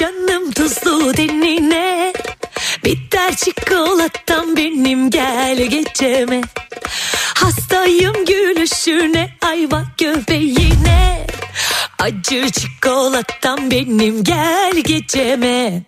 Canım tuzlu denine Bitter çikolatam benim gel geceme. Hastayım gülüşüne ayva göbeğine. Acı çikolatam benim gel geceme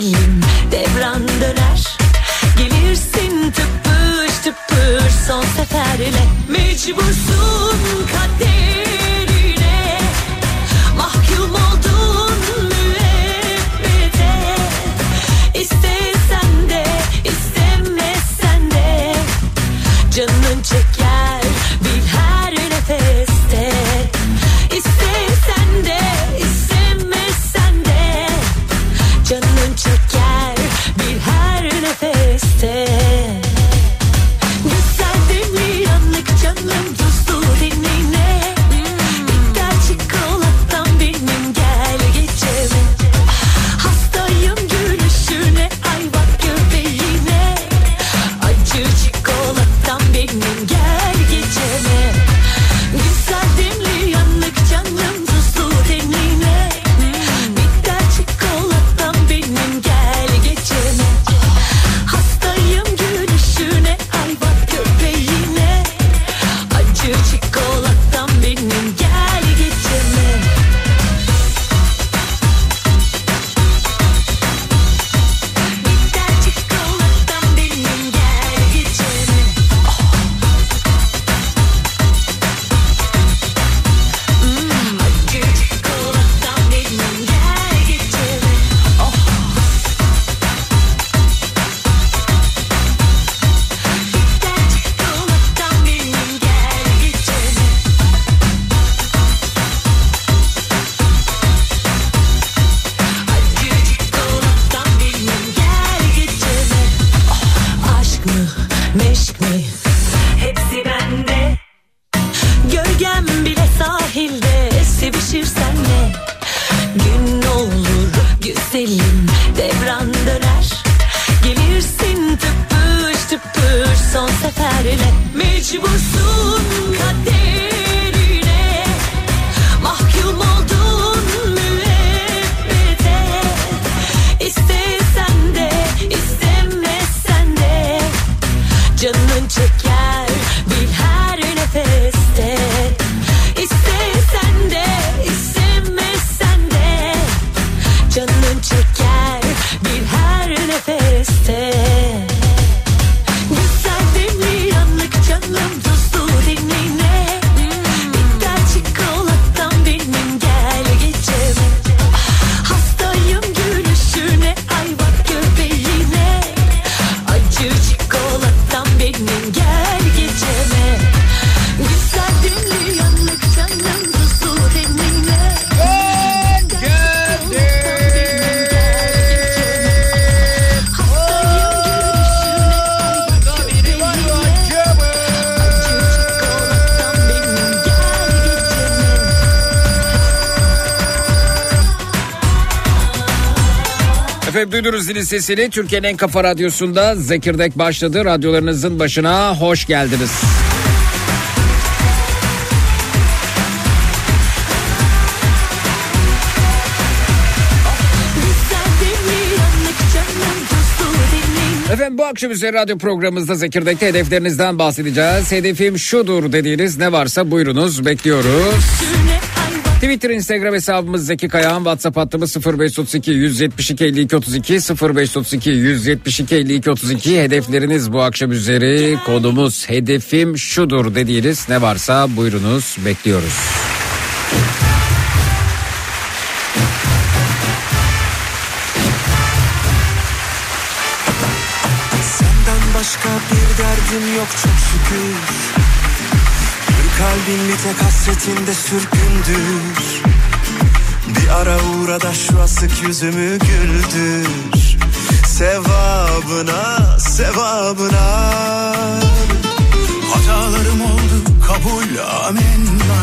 güzelim devran döner. Gelirsin tıpış tıpış son seferle. Mecbursun kaderine Efendim duydunuz zilin sesini Türkiye'nin en kafa radyosunda Zekirdek başladı. Radyolarınızın başına hoş geldiniz. Efendim bu akşam üzeri radyo programımızda Zekirdek'te hedeflerinizden bahsedeceğiz. Hedefim şudur dediğiniz ne varsa buyurunuz bekliyoruz. Twitter, Instagram hesabımız Zeki Kayağan, WhatsApp hattımız 0532 172 52 32 0532 172 52 32 hedefleriniz bu akşam üzeri. Kodumuz hedefim şudur dediğiniz ne varsa buyurunuz bekliyoruz. Senden başka bir derdim yok çok şükür kalbin bir tek hasretinde sürgündür. Bir ara uğra da şu asık yüzümü güldür. Sevabına, sevabına. Hatalarım oldu kabul amenna.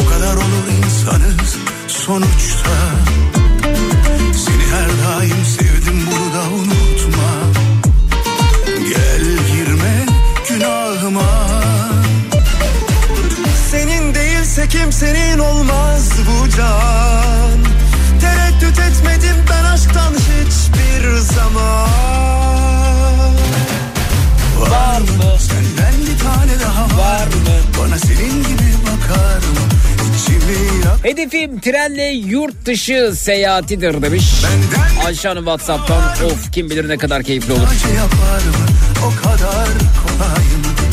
O kadar olur insanız sonuçta. Seni her daim sevdim bunu da unutma. Gel girme günahıma kimsenin olmaz bu can Tereddüt etmedim ben aşktan hiçbir zaman Var mı? Senden bir tane daha var mı? Bana senin gibi bakar mı? Hedefim trenle yurt dışı seyahatidir demiş. Benden Ayşe Hanım Whatsapp'tan of kim bilir ne kadar keyifli olur. mı? O kadar kolay mı?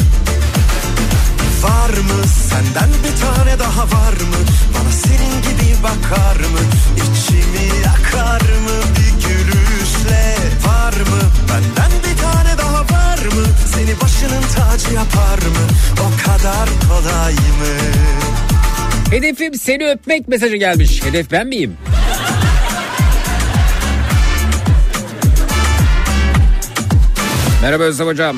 Var mı? Senden bir tane daha var mı? Bana senin gibi bakar mı? İçimi yakar mı bir gülüşle? Var mı? Benden bir tane daha var mı? Seni başının tacı yapar mı? O kadar kolay mı? Hedefim seni öpmek mesajı gelmiş. Hedef ben miyim? Merhaba Özlem Hocam.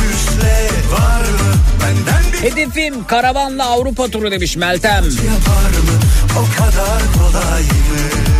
Hedefim karavanla Avrupa turu demiş Meltem. yapar mı? O kadar kolay mı?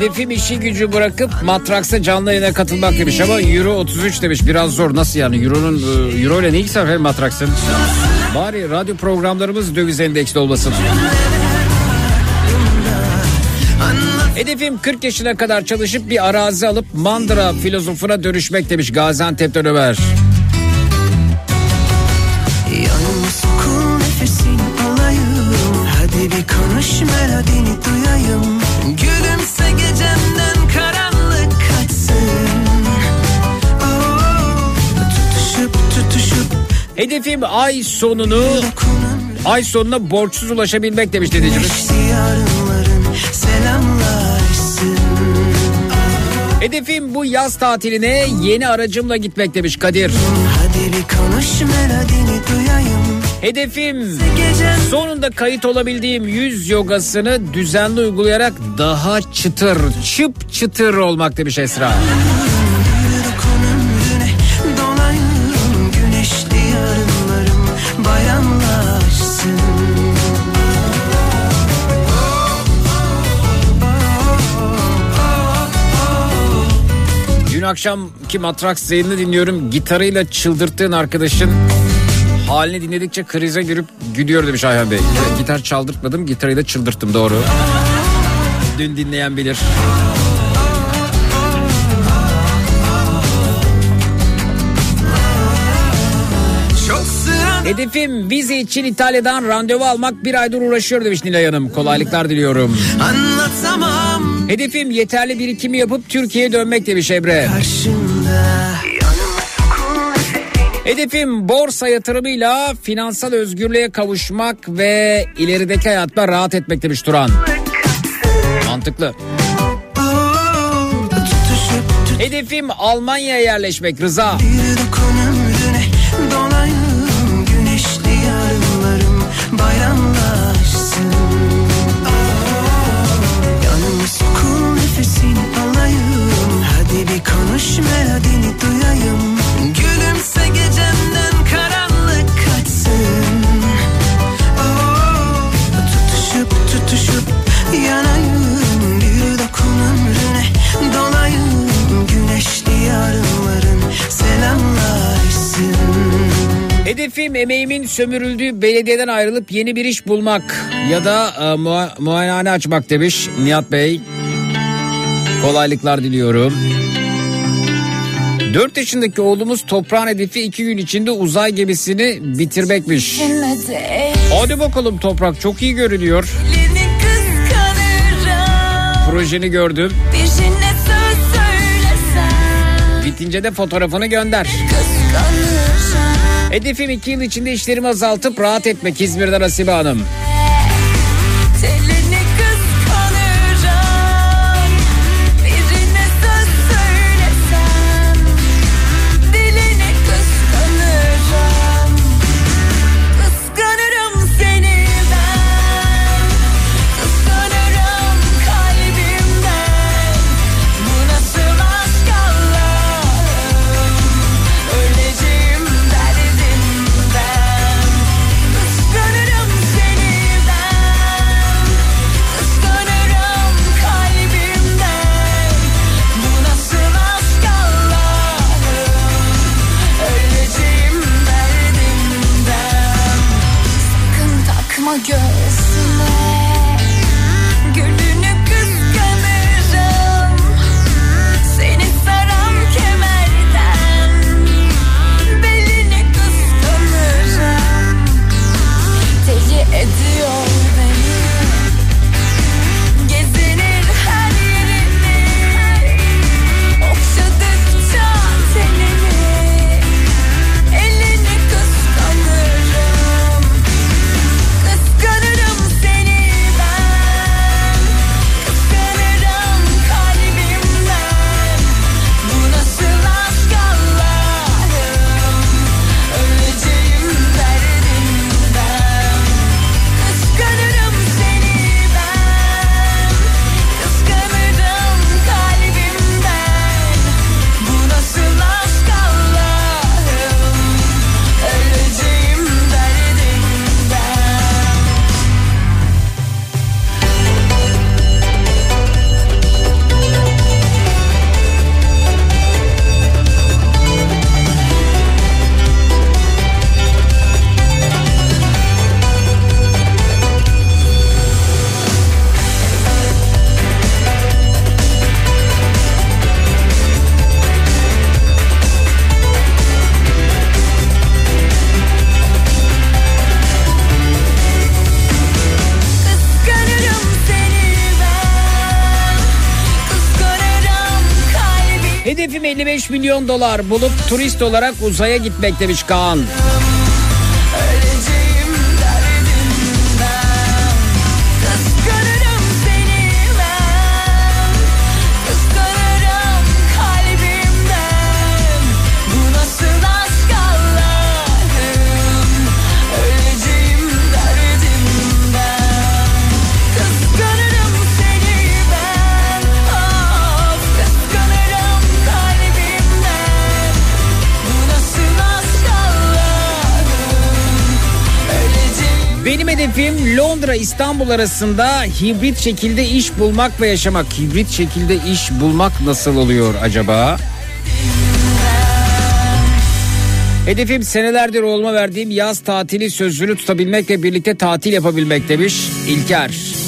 Hedefim işi gücü bırakıp Matraks'a canlı yayına katılmak demiş ama Euro 33 demiş. Biraz zor nasıl yani Euro'nun e, Euro ile ne ilgisi var Matraks'ın? Bari radyo programlarımız döviz endeksli olmasın. Hedefim 40 yaşına kadar çalışıp bir arazi alıp mandıra filozofuna dönüşmek demiş Gaziantep'ten Ömer. Yalnız kul nefesin alayım Hadi bir konuş melodini duyayım Hedefim ay sonunu ay sonuna borçsuz ulaşabilmek demiş dedicimiz. Hedefim bu yaz tatiline yeni aracımla gitmek demiş Kadir. Hadi bir konuş melodini duyayım Hedefim sonunda kayıt olabildiğim yüz yogasını düzenli uygulayarak daha çıtır, çıp çıtır olmak demiş Esra. Akşamki Matrax yayını dinliyorum. Gitarıyla çıldırttığın arkadaşın halini dinledikçe krize girip gülüyor demiş Ayhan Bey. Gitar çaldırtmadım gitarıyla çıldırttım doğru. Dün dinleyen bilir. Hedefim vize için İtalya'dan randevu almak bir aydır uğraşıyor demiş Nilay Hanım. Kolaylıklar diliyorum. anlatamam Hedefim yeterli birikimi yapıp Türkiye'ye dönmek demiş Emre. Nefesini Hedefim borsa yatırımıyla finansal özgürlüğe kavuşmak ve ilerideki hayatta rahat etmek demiş Turan. Mantıklı. Hedefim Almanya'ya yerleşmek Rıza. dolayım güneşli yarınlarım bayramlaşsın konuş melodini duyayım Gülümse gecemden karanlık kaçsın Oh, Tutuşup tutuşup yanayım Bir dokun ömrüne dolayım Güneşli yarınların selamlaşsın Hedefim emeğimin sömürüldüğü belediyeden ayrılıp yeni bir iş bulmak ya da e, mua- muayenehane açmak demiş Nihat Bey. Kolaylıklar diliyorum. 4 yaşındaki oğlumuz toprağın hedefi 2 gün içinde uzay gemisini bitirmekmiş. Hadi bakalım toprak çok iyi görünüyor. Projeni gördüm. Bitince de fotoğrafını gönder. Hedefim 2 yıl içinde işlerimi azaltıp rahat etmek İzmir'den Asibe Hanım. Hedefim 55 milyon dolar bulup turist olarak uzaya gitmek demiş Kaan. Hedefim Londra İstanbul arasında hibrit şekilde iş bulmak ve yaşamak. Hibrit şekilde iş bulmak nasıl oluyor acaba? Hedefim senelerdir oğluma verdiğim yaz tatili sözünü tutabilmek ve birlikte tatil yapabilmek demiş İlker.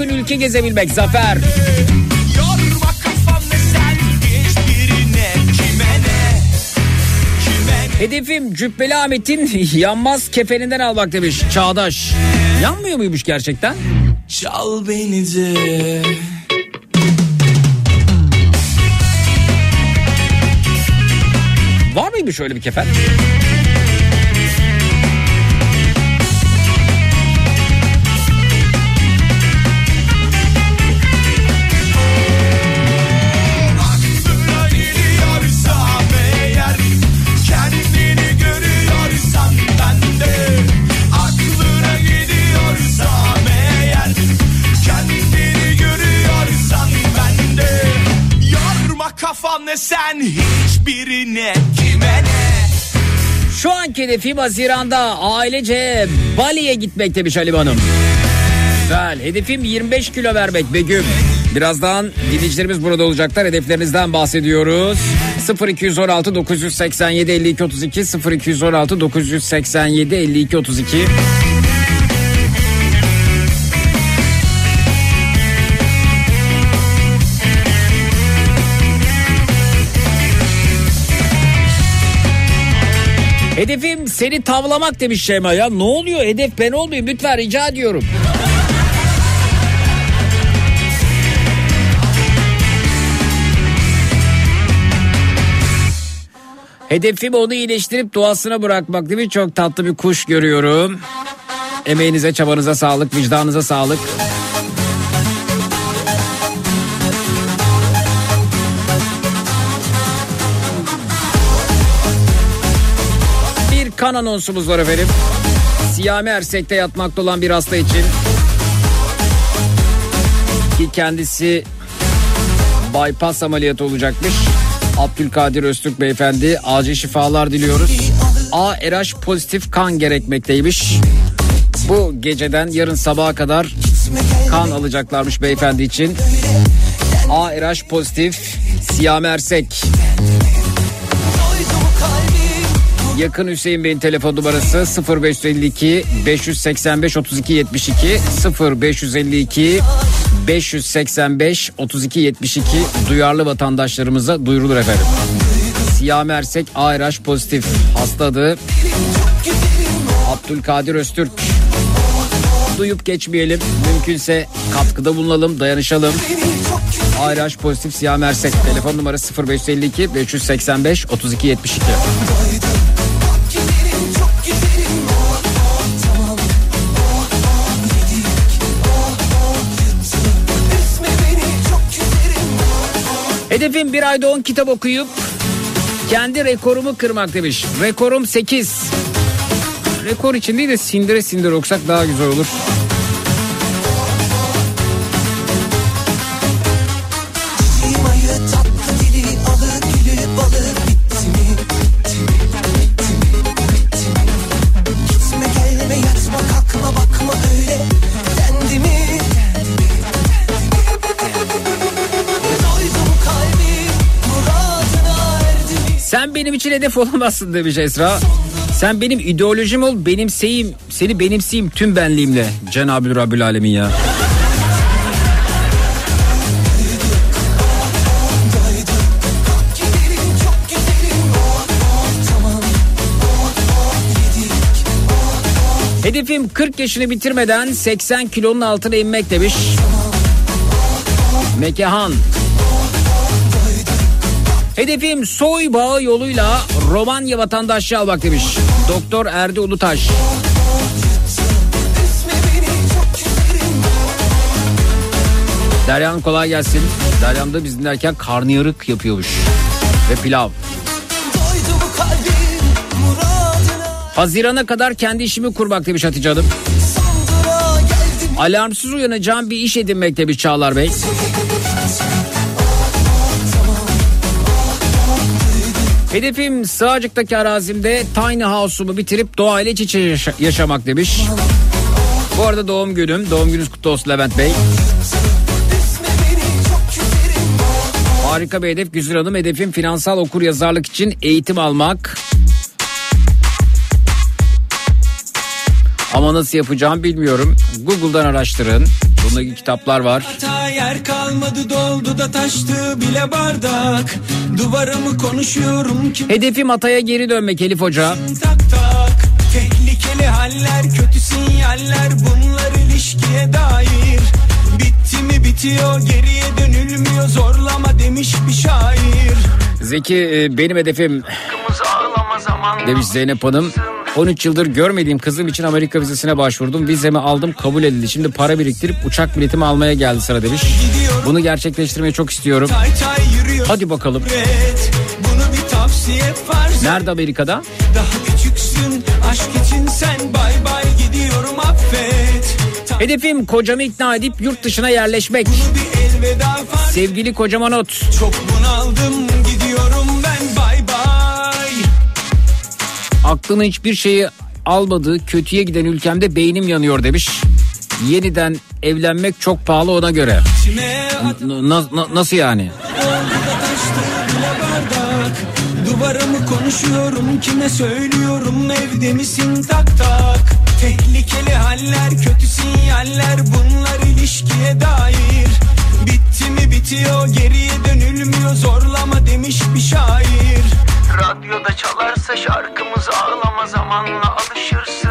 Yakın ülke gezebilmek Zafer. Hedefim Cübbeli Ahmet'in yanmaz kefeninden almak demiş Çağdaş. Yanmıyor muymuş gerçekten? Çal beni de Var mıymış öyle bir kefen? Sen hiçbirine Kime ne Şu anki hedefim Haziran'da ailece Bali'ye gitmek demiş Halim Hanım. Güzel. Hedefim 25 kilo vermek Begüm. Birazdan dinleyicilerimiz burada olacaklar. Hedeflerinizden bahsediyoruz. 0216 987 52 32 0216 987 52 32 Hedefim seni tavlamak demiş Şeyma ya. Ne oluyor? Hedef ben olmayayım. Lütfen rica ediyorum. Hedefim onu iyileştirip doğasına bırakmak değil mi? Çok tatlı bir kuş görüyorum. Emeğinize, çabanıza sağlık, vicdanınıza sağlık. Kan anonsumuz var efendim. Siyami Ersek'te yatmakta olan bir hasta için. Ki kendisi bypass ameliyatı olacakmış. Abdülkadir Öztürk beyefendi acil şifalar diliyoruz. A RH pozitif kan gerekmekteymiş. Bu geceden yarın sabaha kadar kan alacaklarmış beyefendi için. A RH pozitif Siyami Ersek. Yakın Hüseyin Bey'in telefon numarası 0552 585 32 72 0552 585 32 72 duyarlı vatandaşlarımıza duyurulur efendim. Siyah Ersek ARH pozitif hasta adı Abdülkadir Öztürk duyup geçmeyelim. Mümkünse katkıda bulunalım, dayanışalım. ARH pozitif siyah mersek. Telefon numarası 0552 585 32 72. Hedefim bir ayda 10 kitap okuyup kendi rekorumu kırmak demiş. Rekorum 8. Rekor için değil de sindire sindire okusak daha güzel olur. Benim için hedef olamazsın demiş Esra. Sen benim ideolojim ol, benimseyim, seni benimseyim tüm benliğimle. Cenab-ı Rabbül Alemin ya. Hedefim 40 yaşını bitirmeden 80 kilonun altına inmek demiş. Mekehan. Hedefim soy bağı yoluyla Romanya vatandaşlığı almak demiş. Doktor Erdi Ulutaş. Derya Hanım kolay gelsin. Derya Hanım da biz dinlerken karnıyarık yapıyormuş. Ve pilav. Hazirana kadar kendi işimi kurmak demiş Hatice Hanım. Alarmsız uyanacağım bir iş edinmek demiş Çağlar Bey. Hedefim Sığacık'taki arazimde tiny house'umu bitirip doğayla iç içe yaşa- yaşamak demiş. Bu arada doğum günüm. Doğum gününüz kutlu olsun Levent Bey. Harika bir hedef Güzür Hanım. Hedefim finansal okur yazarlık için eğitim almak. Ama nasıl yapacağım bilmiyorum. Google'dan araştırın. İlgili kitaplar var. Hata yer kalmadı doldu da taştı bile bardak Duvarımı konuşuyorum kim Hedefim Atay'a geri dönmek Elif Hoca. tak tak Tehlikeli haller kötü sinyaller bunlar ilişkiye dair Bitti mi bitiyor geriye dönülmüyor zorlama demiş bir şair Zeki e, benim hedefim demiş Zeynep Hanım. 13 yıldır görmediğim kızım için Amerika vizesine başvurdum. Vizemi aldım kabul edildi. Şimdi para biriktirip uçak biletimi almaya geldi sıra demiş. Bunu gerçekleştirmeyi çok istiyorum. Hadi bakalım. Nerede Amerika'da? Daha küçüksün aşk için sen bay bay gidiyorum affet Hedefim kocamı ikna edip yurt dışına yerleşmek. Sevgili kocama not. Çok bunaldım Aklını hiçbir şeyi almadığı kötüye giden ülkemde beynim yanıyor demiş. Yeniden evlenmek çok pahalı ona göre. Na- na- nasıl yani? bardak Duvarımı konuşuyorum kime söylüyorum evde misin tak tak Tehlikeli haller kötü sinyaller bunlar ilişkiye dair Bitti mi bitiyor geriye dönülmüyor zorlama demiş bir şair Radyoda çalarsa şarkımız ağlama zamanla alışırsın.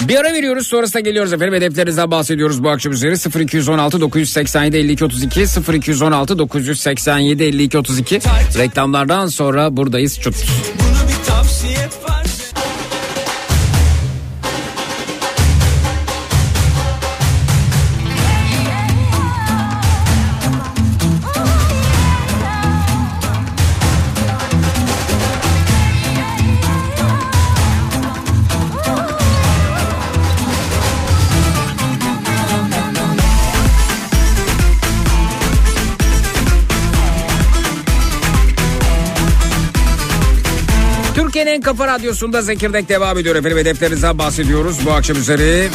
Bir ara veriyoruz sonrasında geliyoruz efendim. Hedeflerinizden bahsediyoruz bu akşam üzeri 0216 987 52 32 0216 987 52 32 reklamlardan sonra buradayız çut. Bunu bir tavsiye farz Türkiye'nin en kafa radyosunda Zekirdek devam ediyor efendim. Hedeflerinizden bahsediyoruz bu akşam üzeri.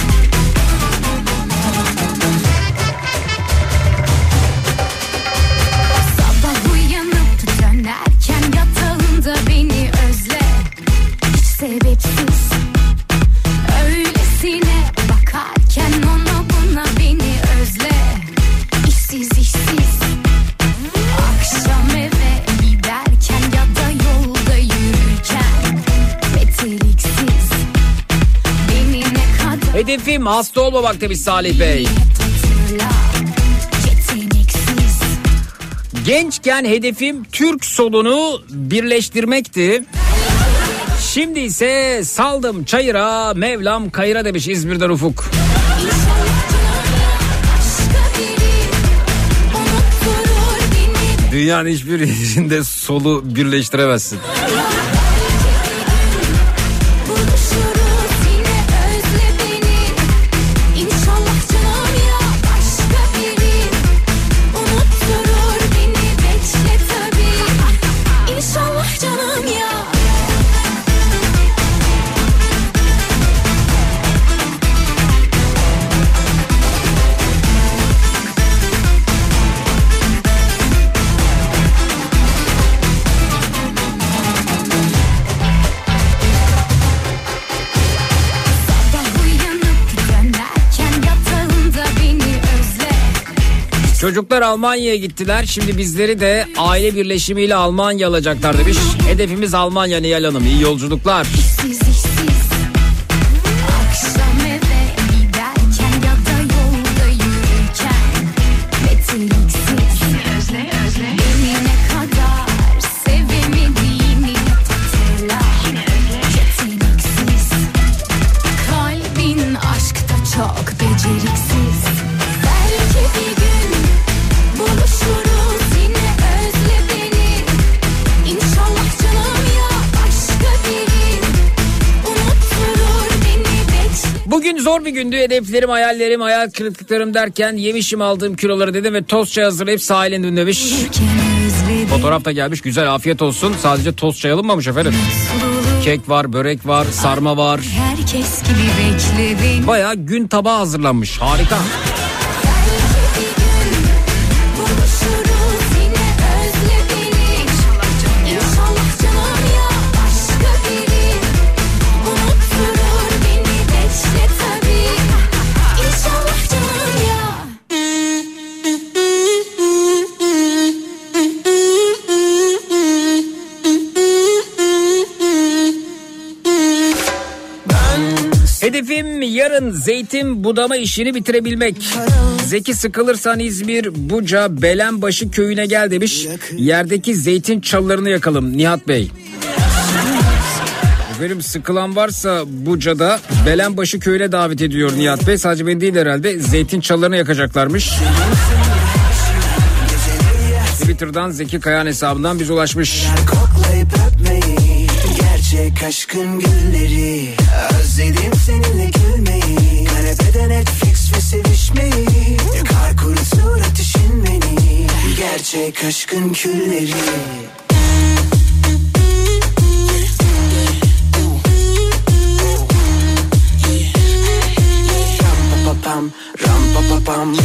Hedefim hasta olmamak demiş Salih Bey. Gençken hedefim Türk solunu birleştirmekti. Şimdi ise saldım çayıra, Mevlam kayıra demiş İzmir'den Ufuk. Dünyanın hiçbir yerinde solu birleştiremezsin. Çocuklar Almanya'ya gittiler. Şimdi bizleri de aile birleşimiyle Almanya alacaklar demiş. Hedefimiz Almanya Nihal Hanım. İyi yolculuklar. İşsiz işsiz Hedeflerim, hayallerim, hayal kırıklıklarım derken yemişim aldığım kiloları dedim ve toz çay hazırlayıp sahile indim demiş. Fotoğraf da gelmiş. Güzel afiyet olsun. Sadece toz çay alınmamış efendim. Kek var, börek var, sarma var. Baya gün tabağı hazırlanmış. Harika. Belki Hedefim yarın zeytin budama işini bitirebilmek. Zeki sıkılırsan İzmir, Buca, Belenbaşı köyüne gel demiş. Yerdeki zeytin çalılarını yakalım Nihat Bey. Efendim sıkılan varsa Buca'da Belenbaşı köyüne davet ediyor Nihat Bey. Sadece beni değil herhalde zeytin çalılarını yakacaklarmış. Twitter'dan Zeki Kayan hesabından biz ulaşmış. Koklayıp öpmeyi Gerçek aşkın gülleri Özledim seninle gülmeyi. Kanepede Netflix ve sevişmeyi. Yakar kurutur ateşin beni. Gerçek aşkın külleri. Ram pa pa pam, ram pa pa pam.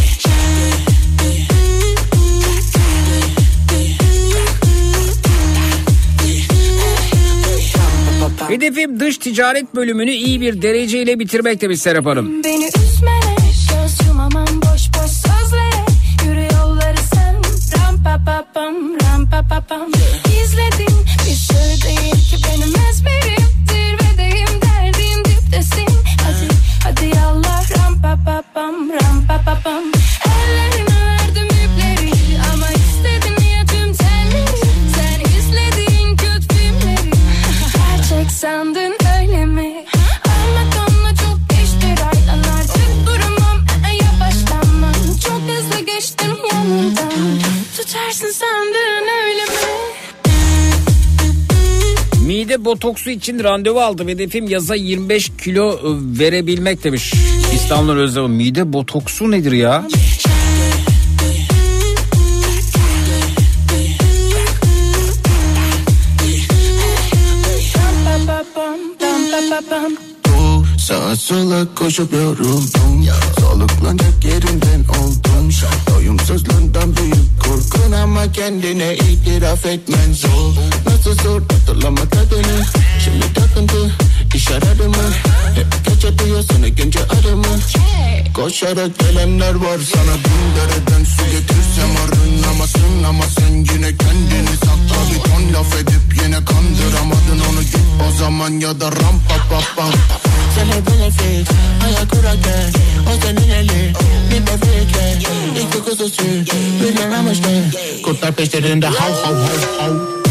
Hedefim dış ticaret bölümünü iyi bir dereceyle bitirmek demiş Serap Hanım. Beni üzmene Göz yumamam boş boş sözlere. Yürü yolları sen Ram pa pa pam Ram pa pa pam botoksu için randevu aldım. Hedefim yaza 25 kilo e, verebilmek demiş. İstanbul Özlem. Mide botoksu nedir ya? Sağa sola koşup yoruldum Soluklanacak yerinden oldum. Doyumsuzluğundan büyük korkun Ama kendine itiraf etmen zor. Nasıl zor hatırlama tadını Şimdi takıntı iş aradı mı Hep gece duyuyor seni günce arımı Koşarak gelenler var sana bin dereden su getirsem arınamasın Ama sen yine kendini sakla. Bir ton laf edip yine kandıramadın onu. Git o zaman ya da ram pa pa pam Sen hep fake Hayal kurarken O senin eli. Bir bebekle İlk kokusu sür. Milyon amaçlı Kurtlar peşlerinde. Hav hav hav hav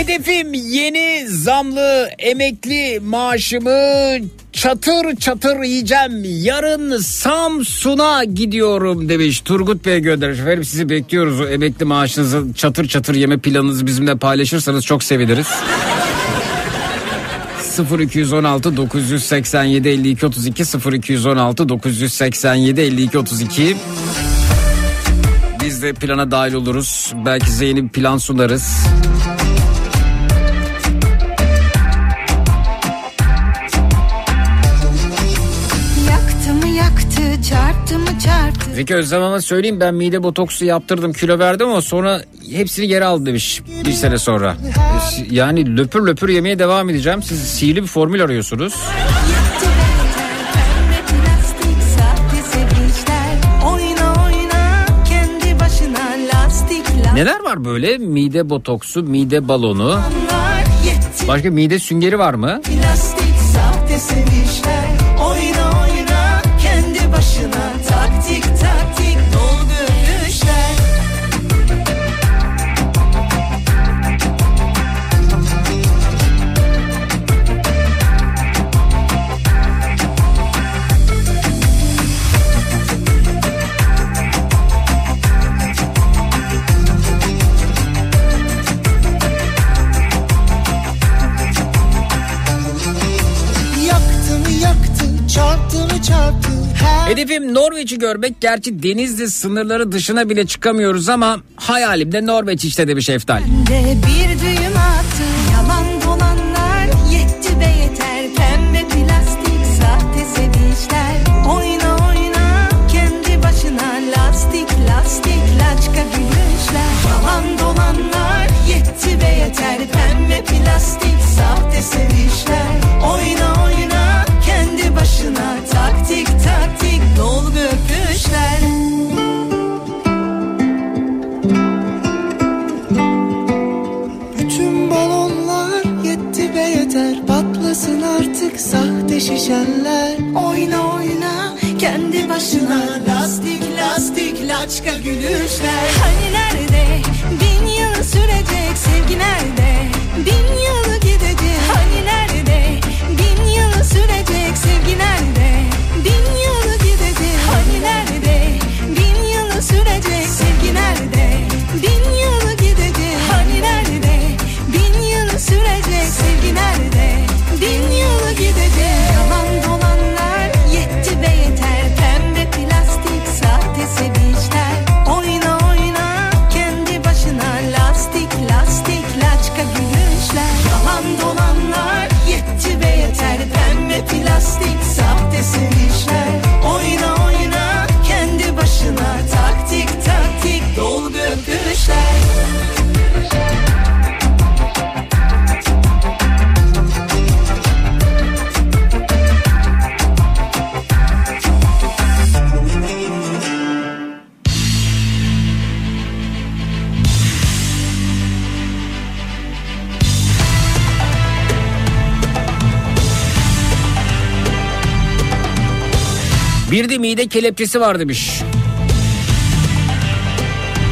Hedefim yeni zamlı emekli maaşımı çatır çatır yiyeceğim. Yarın Samsun'a gidiyorum demiş. Turgut Bey göndermiş. Efendim sizi bekliyoruz. O emekli maaşınızı çatır çatır yeme planınızı bizimle paylaşırsanız çok seviniriz. 0216 987 52 32 0216 987 52 32 Biz de plana dahil oluruz. Belki size yeni bir plan sunarız. Zeki Özdemir'e söyleyeyim ben mide botoksu yaptırdım kilo verdim ama sonra hepsini geri aldı demiş bir sene sonra. Yani löpür löpür yemeye devam edeceğim. Siz sihirli bir formül arıyorsunuz. Neler var böyle mide botoksu, mide balonu, başka mide süngeri var mı? plastik sahte sevinçler. Hedefim Norveç'i görmek. Gerçi Denizli sınırları dışına bile çıkamıyoruz ama hayalimde Norveç işte demiş Eftal. de bir şişenler. Oyna oyna kendi başına lastik lastik laçka gülüşler. Hani nerede? Bin yıl sürecek sevgi nerede Bir de mide kelepçesi var demiş.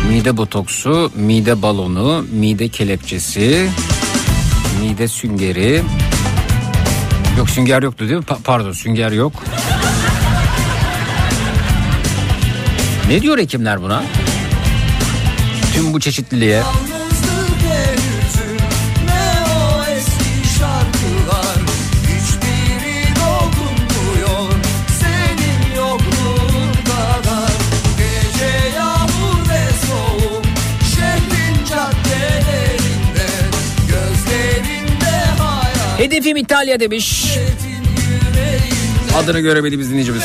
Mide botoksu, mide balonu, mide kelepçesi, mide süngeri. Yok sünger yoktu değil mi? Pa- pardon sünger yok. Ne diyor hekimler buna? Tüm bu çeşitliliğe. Hedefim İtalya demiş. Adını göremediğimiz dinleyicimiz.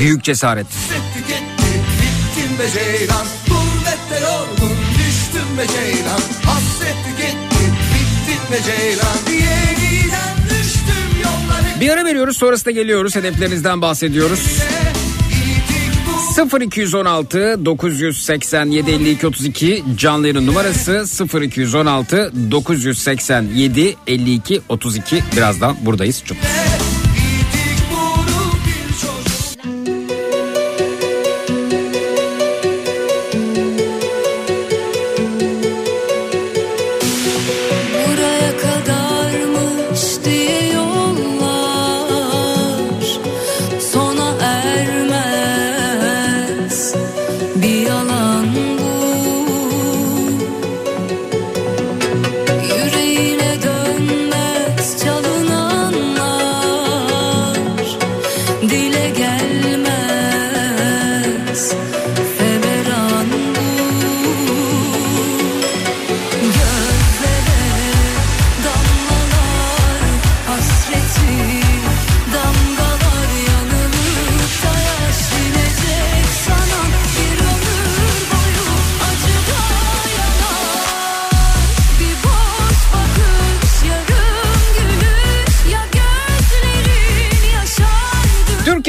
Büyük cesaret. Bir ara veriyoruz sonrasında geliyoruz. Hedeflerinizden bahsediyoruz. 0216 987 52 32 canlı numarası 0216 987 52 32 birazdan buradayız. Çok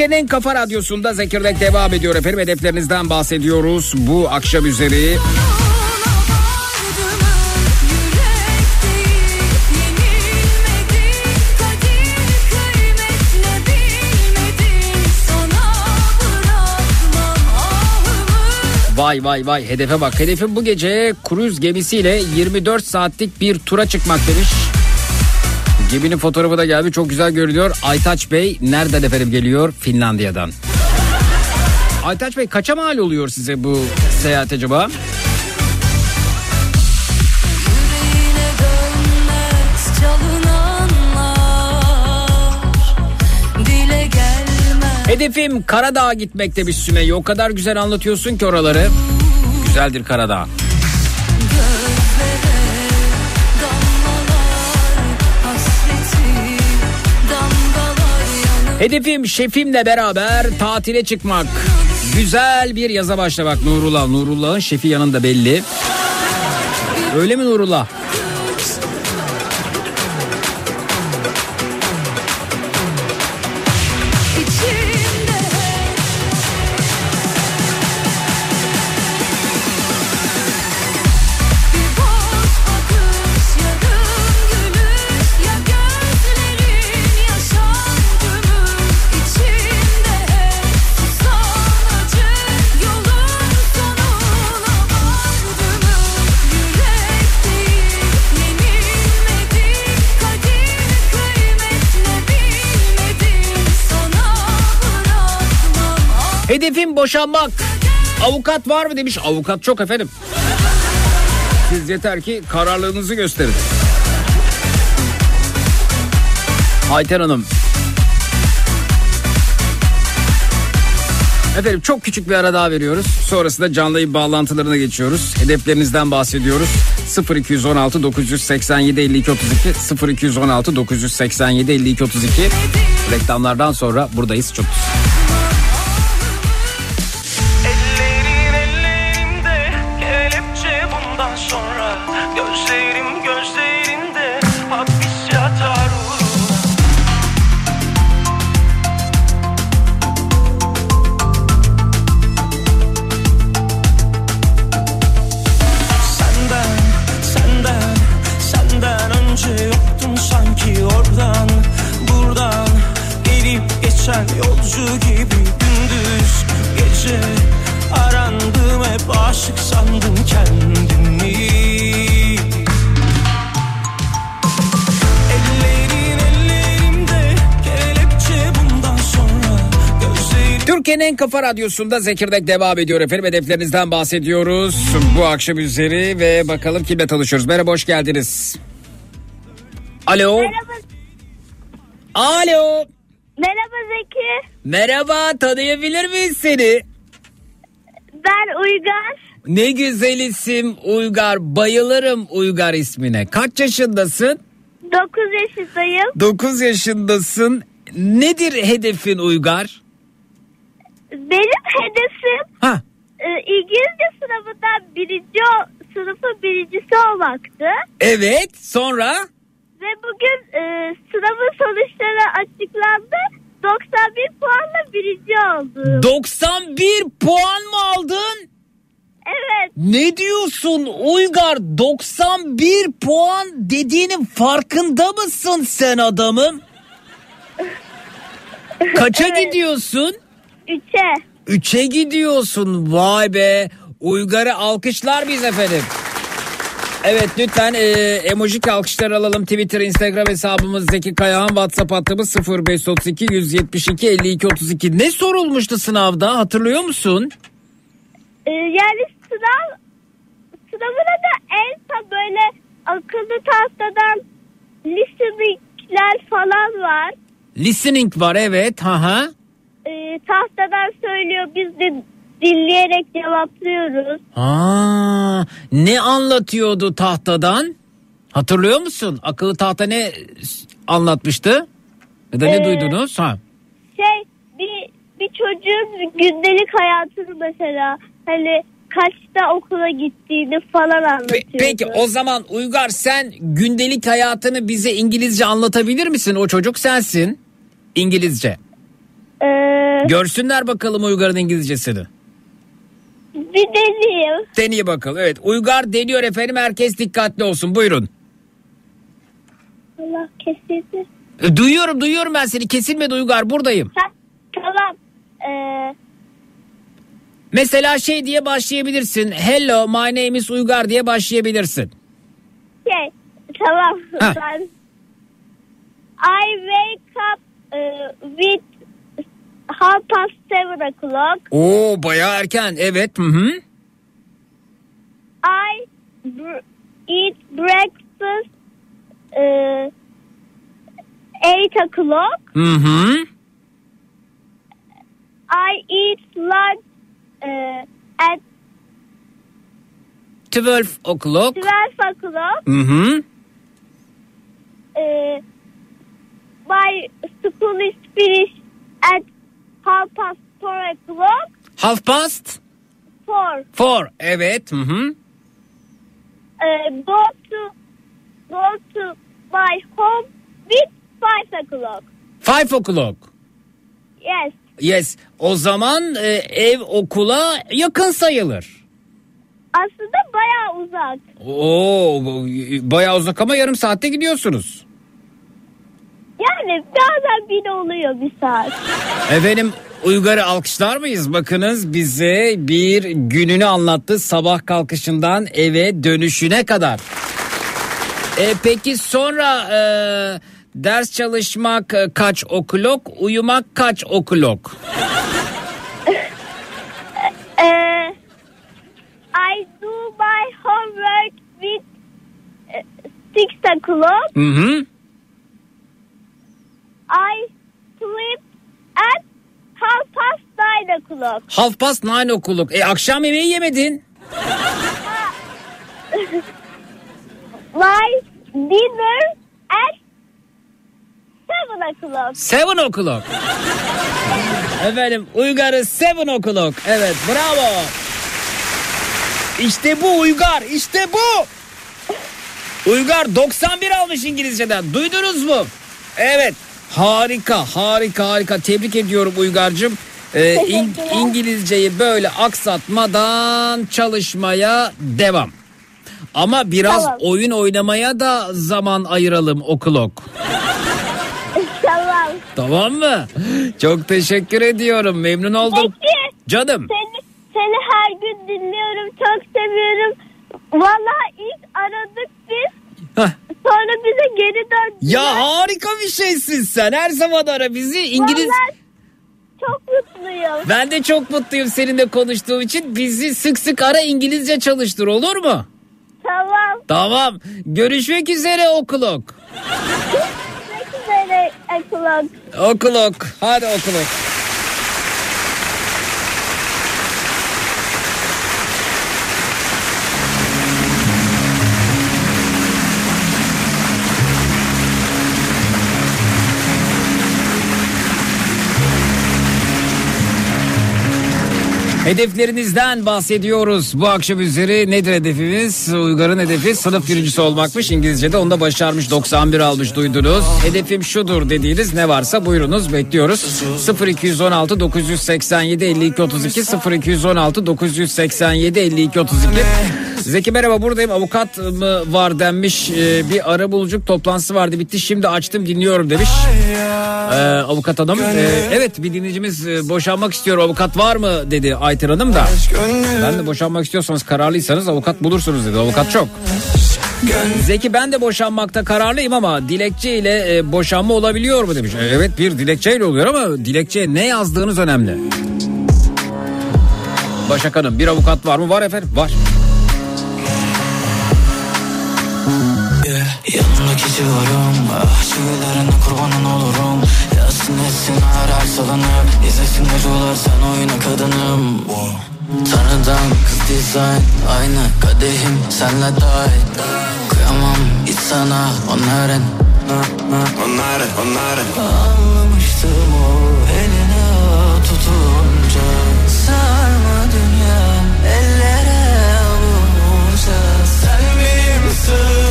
Türkiye'nin Kafa Radyosu'nda Zekirdek devam ediyor efendim. Hedeflerinizden bahsediyoruz bu akşam üzeri. Vay vay vay hedefe bak. Hedefim bu gece kruz gemisiyle 24 saatlik bir tura çıkmak demiş. Geminin fotoğrafı da geldi çok güzel görünüyor. Aytaç Bey nereden efendim geliyor? Finlandiya'dan. Aytaç Bey kaça mal oluyor size bu seyahat acaba? Hedefim Karadağ'a gitmek demiş Sümeyye. O kadar güzel anlatıyorsun ki oraları. Güzeldir Karadağ. Hedefim şefimle beraber tatile çıkmak. Güzel bir yaza başlamak Nurullah. Nurullah'ın şefi yanında belli. Öyle mi Nurullah? Boşanmak. Avukat var mı demiş. Avukat çok efendim. Siz yeter ki kararlılığınızı gösterin. Ayten Hanım. Efendim çok küçük bir ara daha veriyoruz. Sonrasında canlı yayın bağlantılarına geçiyoruz. Hedeflerinizden bahsediyoruz. 0216 987 52 32 0216 987 52 32 Reklamlardan sonra buradayız. Çok Ellerin kafa radyosunda Zekirdek devam ediyor efendim. Hedeflerinizden bahsediyoruz bu akşam üzeri ve bakalım kimle tanışıyoruz. Merhaba hoş geldiniz. Alo. Merhaba, Alo. merhaba Zeki. Merhaba tanıyabilir miyiz seni? Ben Uygar. Ne güzel isim Uygar. Bayılırım Uygar ismine. Kaç yaşındasın? 9 yaşındayım. 9 yaşındasın. Nedir hedefin Uygar? Benim hedefim Ha e, İngilizce sınavında birinci sınıfın birincisi olmaktı. evet sonra? Ve bugün e, sınavın sonuçları açıklandı. 91 puanla birinci oldum. 91 puan mı aldın? Evet. Ne diyorsun Uygar 91 puan dediğinin farkında mısın sen adamım? Kaça Evet. gidiyorsun? Üçe. Üçe gidiyorsun vay be. Uygar'ı alkışlar biz efendim. Evet lütfen e, emojik alkışlar alalım. Twitter, Instagram hesabımız Zeki Kayağan. WhatsApp hattımız 0532 172 52 32. Ne sorulmuştu sınavda hatırlıyor musun? E, yani sınav sınavına da en son böyle akıllı tahtadan listeningler falan var. Listening var evet. Ha ha. E, tahtadan söylüyor biz de dinleyerek cevaplıyoruz. Aa, ne anlatıyordu tahtadan? Hatırlıyor musun? Akıllı tahta ne anlatmıştı? Ya da ne Ee, duydunuz? Ha. Şey bir bir çocuğun gündelik hayatını mesela hani kaçta okula gittiğini falan Pe- anlatıyordu. peki o zaman Uygar sen gündelik hayatını bize İngilizce anlatabilir misin? O çocuk sensin. İngilizce. Ee, Görsünler bakalım Uygar'ın İngilizcesini. bir deneyeyim. Deneye bakalım. Evet Uygar deniyor efendim. Herkes dikkatli olsun. Buyurun. Allah kesildi. E, Duyuyorum duyuyorum ben seni. Kesilmedi Uygar buradayım. Ha, tamam. Ee, Mesela şey diye başlayabilirsin. Hello my name is Uygar diye başlayabilirsin. şey tamam. Ha. Ben I wake up uh, with half past seven o'clock. Oo bayağı erken. Evet. Hı hı. I eat breakfast uh, eight o'clock. Hı hı. I eat lunch uh, at 12 o'clock. 12 o'clock. Hı hı. Uh, my school is finished at half past four o'clock. Half past Four. four. Evet. Hı hı. Uh, go to go to my home with five o'clock. Five o'clock. Yes. Yes. O zaman e, ev okula yakın sayılır. Aslında bayağı uzak. Oo bayağı uzak ama yarım saatte gidiyorsunuz. Yani bazen bile oluyor bir saat. Efendim Uygar'ı alkışlar mıyız? Bakınız bize bir gününü anlattı sabah kalkışından eve dönüşüne kadar. E, peki sonra e, ders çalışmak e, kaç o'clock, uyumak kaç o'clock? Uh, I do my homework with uh, six o'clock. Hı hı. I sleep at half past nine o'clock. Half past nine o'clock. E akşam yemeği yemedin. My dinner at seven o'clock. Seven o'clock. Efendim Uygar'ı seven o'clock. Evet bravo. İşte bu Uygar işte bu. Uygar 91 almış İngilizceden duydunuz mu? Evet harika harika harika tebrik ediyorum Uygar'cığım. Ee, Teşekkürler. İngilizceyi böyle aksatmadan çalışmaya devam. Ama biraz Tamam. oyun oynamaya da zaman ayıralım o'clock. Tamam. Tamam mı? Çok teşekkür ediyorum. Memnun oldum. Peki. Canım. Seni, seni her gün dinliyorum. Çok seviyorum. Vallahi ilk aradık biz. Hah. Sonra bize geri döndüler. Ya harika bir şeysin sen. Her zaman ara bizi. İngiliz... Vallahi çok mutluyum. Ben de çok mutluyum seninle konuştuğum için. Bizi sık sık ara İngilizce çalıştır olur mu? Tamam. Tamam. Görüşmek üzere okulok. Ne üzere Ekulak. Okulok. Hadi okulok. Hedeflerinizden bahsediyoruz. Bu akşam üzeri nedir hedefimiz? Uygar'ın hedefi sınıf birincisi olmakmış. İngilizce'de onda başarmış 91 almış duydunuz. Hedefim şudur dediğiniz ne varsa buyurunuz bekliyoruz. 0216 987 52 32 0216 987 52 32 Zeki merhaba buradayım avukat mı var denmiş Ee, bir ara buluculuk toplantısı vardı bitti şimdi açtım dinliyorum demiş Ee, avukat hanım Ee, evet bir dinleyicimiz e, boşanmak istiyor avukat var mı dedi Ayten Hanım da ben de boşanmak istiyorsanız kararlıysanız avukat bulursunuz dedi avukat çok Zeki ben de boşanmakta kararlıyım ama dilekçe ile e, boşanma olabiliyor mu demiş. E, Evet bir dilekçeyle oluyor ama dilekçeye ne yazdığınız önemli. Başak Hanım bir avukat var mı? Var efendim var. Yanındaki civarım Ah çivilerine kurbanın olurum. Yazsın etsin her her salınıp İzlesin geceler sen oyuna kadınım. Tanrıdan kız dizayn Aynı kadehim senle dahil. Kıyamam hiç sana onların. Onların onların. Anlamıştım o eline tutunca. Sarma dünya ellere avunca Sen benim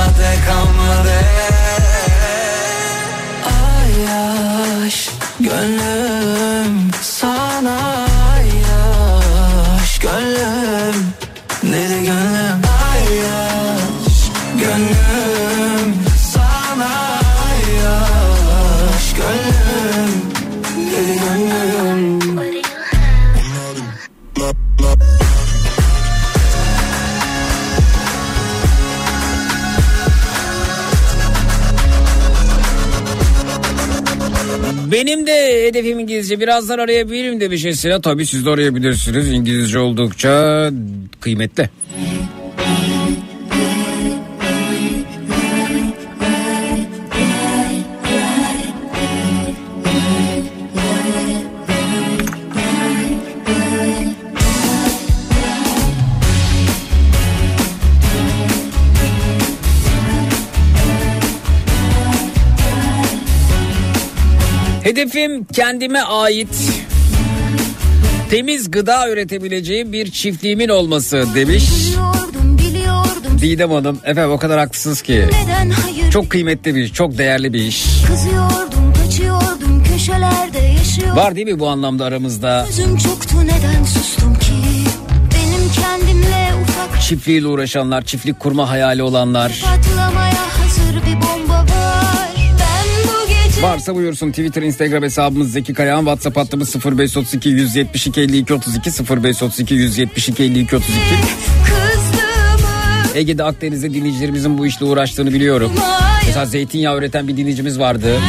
dek kalmadı. Ay yaş gönlüm sana hedefim İngilizce. Birazdan arayabilirim demiş Esra. Tabii siz de arayabilirsiniz. İngilizce oldukça kıymetli. Hedefim kendime ait temiz gıda üretebileceğim bir çiftliğimin olması demiş. Biliyordum biliyordum Didem Hanım efendim o kadar haklısınız ki. Çok kıymetli bir iş, çok değerli bir iş. Kızıyordum kaçıyordum köşelerde yaşıyordum Var değil mi bu anlamda aramızda? Gözüm çoktu neden sustum ki Benim kendimle ufak Çiftliğiyle uğraşanlar, çiftlik kurma hayali olanlar. patlamaya Varsa buyursun Twitter, Instagram hesabımız Zeki Kayağan, WhatsApp hattımız 0532 172 52 32 0532 172 52 32. kızdığımı Ege'de Akdeniz'de dinleyicilerimizin bu işle uğraştığını biliyorum. Mesela zeytinyağı üreten bir dinleyicimiz vardı.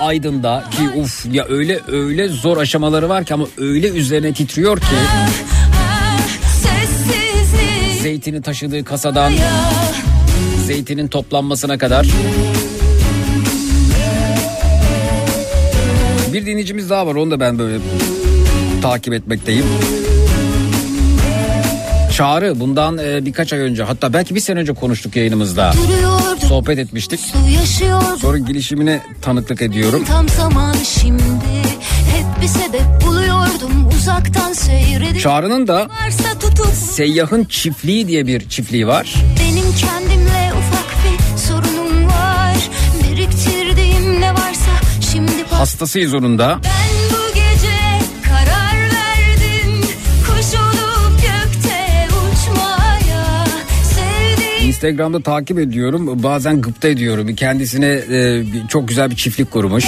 Aydın'da ki uf ya öyle öyle zor aşamaları var ki ama öyle üzerine titriyor ki zeytini taşıdığı kasadan zeytinin toplanmasına kadar. Bir dinleyicimiz daha var onu da ben böyle takip etmekteyim. Çağrı bundan e, birkaç ay önce hatta belki bir sene önce konuştuk yayınımızda. Duruyordum Sohbet etmiştik. Sonra gelişimine tanıklık ediyorum. Tam zamanı şimdi Hep bir sebep buluyordum Uzaktan seyredip Çağrı'nın da Seyyah'ın çiftliği diye bir çiftliği var. Benim kendimle Hastasıyız onun da. Verdim Instagram'da takip ediyorum. Bazen gıpta ediyorum. Kendisine e, çok güzel bir çiftlik kurmuş.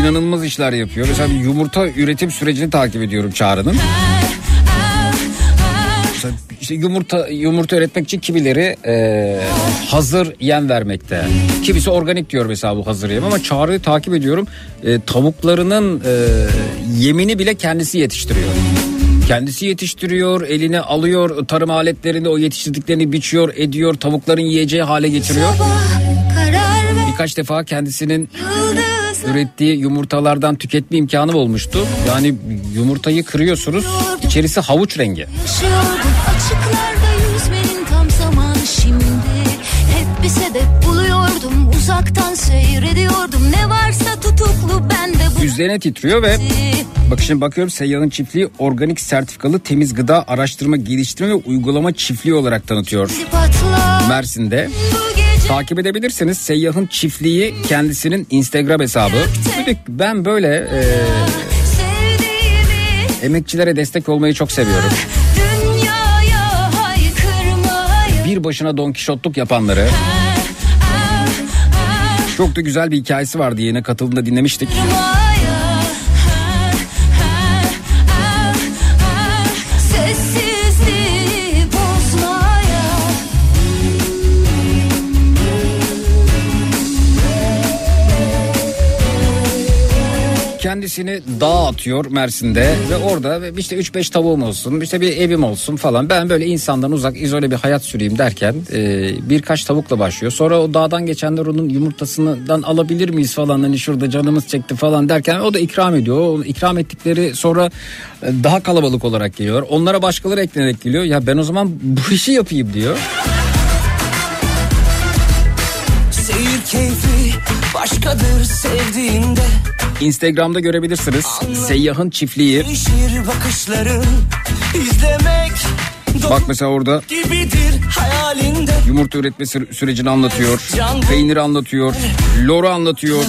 İnanılmaz işler yapıyor. Mesela bir yumurta üretim sürecini takip ediyorum Çağrı'nın. Mesela işte yumurta yumurta üretmek için kimileri e, hazır yem vermekte. Kimisi organik diyor mesela bu hazır yem ama Çağrı'yı takip ediyorum. E, tavuklarının e, yemini bile kendisi yetiştiriyor. Kendisi yetiştiriyor, eline alıyor tarım aletlerini, o yetiştirdiklerini biçiyor, ediyor, tavukların yiyeceği hale getiriyor. Birkaç defa kendisinin Yıldızlar ürettiği yumurtalardan tüketme imkanım olmuştu. Yani yumurtayı kırıyorsunuz, içerisi havuç rengi. Bir sebep buluyordum Uzaktan seyrediyordum Ne varsa tutuklu bende bu Üzerine titriyor ve bak şimdi bakıyorum Seyyah'ın çiftliği organik sertifikalı temiz gıda araştırma geliştirme ve uygulama çiftliği olarak tanıtıyor. Mersin'de. bu Takip edebilirsiniz. Seyyah'ın çiftliği kendisinin Instagram hesabı. Ben böyle e, emekçilere destek olmayı çok seviyorum. Bir başına Don Kişotluk yapanları. Çok da güzel bir hikayesi vardı yine katıldığında dinlemiştik. Kendisini dağa atıyor Mersin'de ve orada işte 3-5 tavuğum olsun işte bir evim olsun falan. Ben böyle insandan uzak izole bir hayat süreyim derken e, birkaç tavukla başlıyor. Sonra o dağdan geçenler onun yumurtasından alabilir miyiz falan hani şurada canımız çekti falan derken o da ikram ediyor. O ikram ettikleri sonra e, daha kalabalık olarak geliyor. Onlara başkaları eklenerek geliyor. Ya ben o zaman bu işi yapayım diyor. Seyir keyfi başkadır sevdiğinde Instagram'da görebilirsiniz. Seyyahın çiftliği. Bak mesela orada yumurta üretme sü- sürecini anlatıyor. Peyniri anlatıyor. Loru anlatıyor.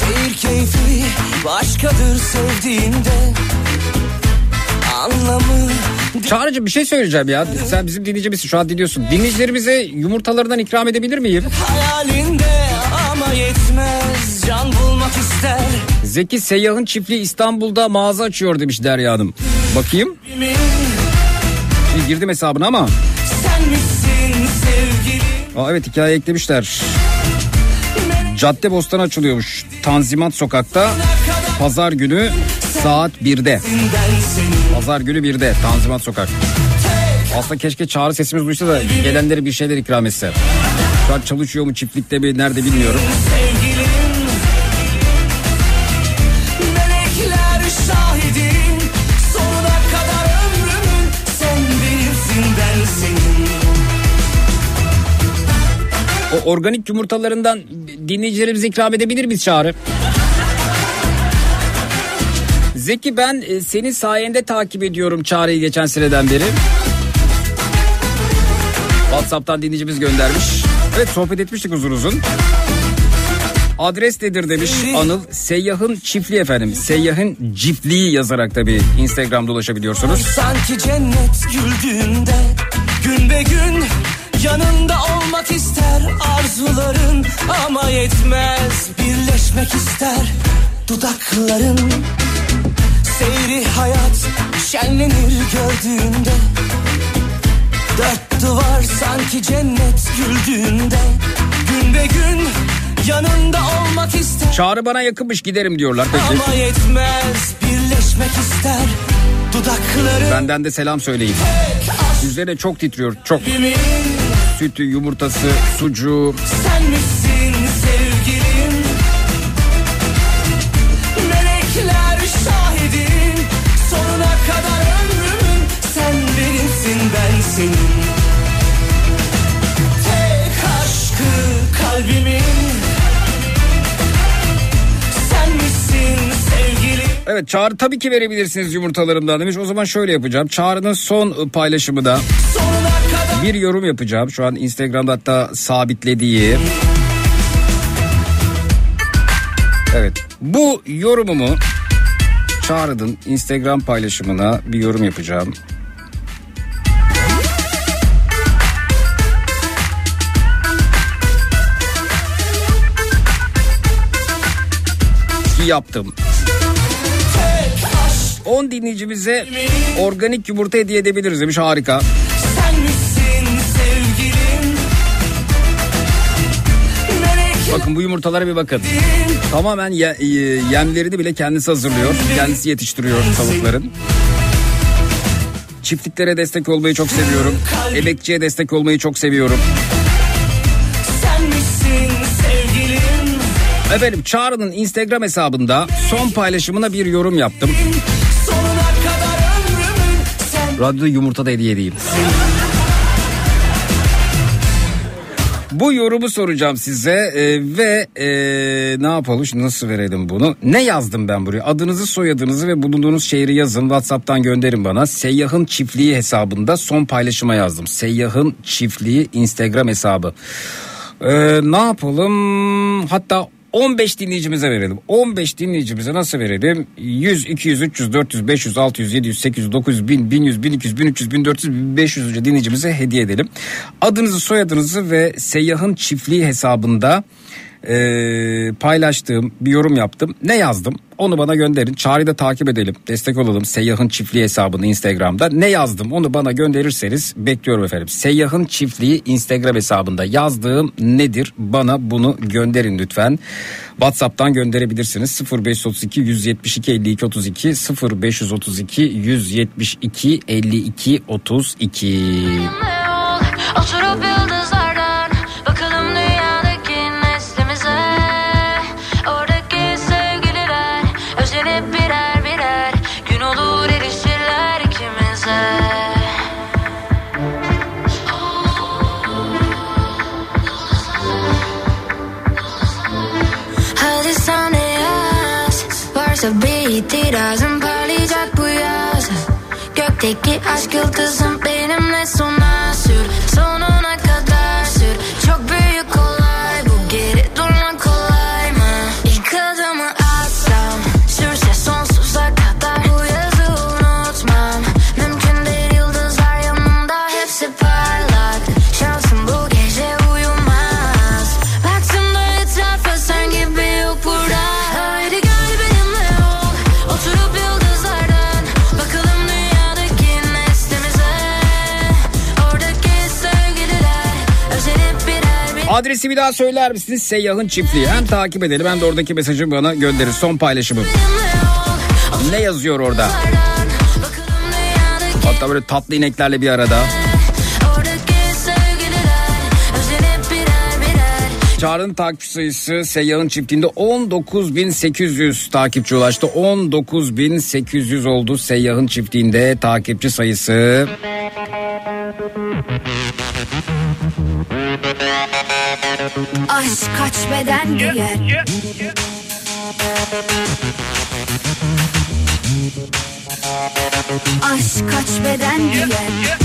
Seyir keyfi başkadır sevdiğinde Anlamı Çağrıcı bir şey söyleyeceğim ya. Sen bizim dinleyicimizsin şu an dinliyorsun. Dinleyicilerimize yumurtalarından ikram edebilir miyim? hayalinde ama yetmez Can bulmak ister Zeki Seyyah'ın çiftliği İstanbul'da mağaza açıyor demiş Derya Hanım. Bakayım. Şimdi girdim hesabına ama. sen misin sevgilim Aa, evet hikaye eklemişler. Cadde Bostan açılıyormuş. Tanzimat Sokak'ta pazar günü saat 1'de. Ben senin Pazar günü 1'de Tanzimat Sokak. Aslında keşke çağrı sesimiz duysa da gelenlere bir şeyler ikram etse. Şu an çalışıyor mu çiftlikte mi nerede bilmiyorum. O organik yumurtalarından dinleyicilerimize ikram edebilir miyiz Çağrı? Zeki ben e, senin sayende takip ediyorum Çağrı'yı geçen seneden beri. Whatsapp'tan dinleyicimiz göndermiş. Evet sohbet etmiştik uzun uzun. Adres nedir demiş Anıl. Seyyahın çiftliği efendim. Seyyahın çiftliği yazarak tabii Instagram'da ulaşabiliyorsunuz. Sanki cennet güldüğünde Gün be gün yanında olmak ister Arzuların ama yetmez Birleşmek ister dudakların Seyri hayat şenlenir gördüğünde Dört duvar sanki cennet güldüğünde Gün be gün yanında olmak ister Çağrı bana yakınmış giderim diyorlar peki. Ama yetmez birleşmek ister Dudakların Benden de selam söyleyin. Üzerine çok titriyor çok. Kimin Sütü, yumurtası, sucuğu. sen misin sevgilim Melekler şahidim Sonuna kadar ömrümün Sen benimsin ben senin Tek aşkı kalbimin Sen misin sevgilim Evet Çağrı tabii ki verebilirsiniz yumurtalarımdan demiş. O zaman şöyle yapacağım. Çağrı'nın son paylaşımı da Sonuna bir yorum yapacağım. Şu an Instagram'da hatta sabitlediği. Evet bu yorumumu Çağrı'nın Instagram paylaşımına bir yorum yapacağım. Yaptım. 10 dinleyicimize organik yumurta hediye edebiliriz demiş harika. Bakın bu yumurtalara bir bakın. Tamamen ye- e, yemlerini bile kendisi hazırlıyor. Kendisi yetiştiriyor tavukların. Çiftliklere destek olmayı çok seviyorum. Emekçiye destek olmayı çok seviyorum. Efendim Çağrı'nın Instagram hesabında son paylaşımına bir yorum yaptım. Radyoda yumurta da hediye edeyim. Bu yorumu soracağım size e, ve e, ne yapalım nasıl verelim bunu? Ne yazdım ben buraya? Adınızı soyadınızı ve bulunduğunuz şehri yazın WhatsApp'tan gönderin bana. Seyyahın çiftliği hesabında son paylaşıma yazdım. Seyyahın çiftliği Instagram hesabı. E, ne yapalım? Hatta 15 dinleyicimize verelim. 15 dinleyicimize nasıl verelim? 100, 200, 300, 400, 500, 600, 700, 800, 900, 1000, 1100, 1200, 1300, 1400, 1500 dinleyicimize hediye edelim. Adınızı, soyadınızı ve seyyahın çiftliği hesabında e, paylaştığım bir yorum yaptım. Ne yazdım? Onu bana gönderin. Çağrı'yı da takip edelim. Destek olalım. Seyyahın çiftliği hesabını Instagram'da. Ne yazdım? Onu bana gönderirseniz bekliyorum efendim. Seyyahın çiftliği Instagram hesabında yazdığım nedir? Bana bunu gönderin lütfen. WhatsApp'tan gönderebilirsiniz. 0532 172 52 32 0532 172 52 32. Oturup much guilt as I. Adresi bir daha söyler misiniz? Seyyahın çiftliği. Hem takip edelim hem de oradaki mesajı bana gönderin. Son paylaşımım. Ne yazıyor orada? Hatta böyle tatlı ineklerle bir arada. Çağrı'nın takipçi sayısı Seyyah'ın çiftliğinde 19.800 takipçi ulaştı. 19.800 oldu Seyyah'ın çiftliğinde takipçi sayısı. Aşk kaç beden giyer Aşk kaç beden giyer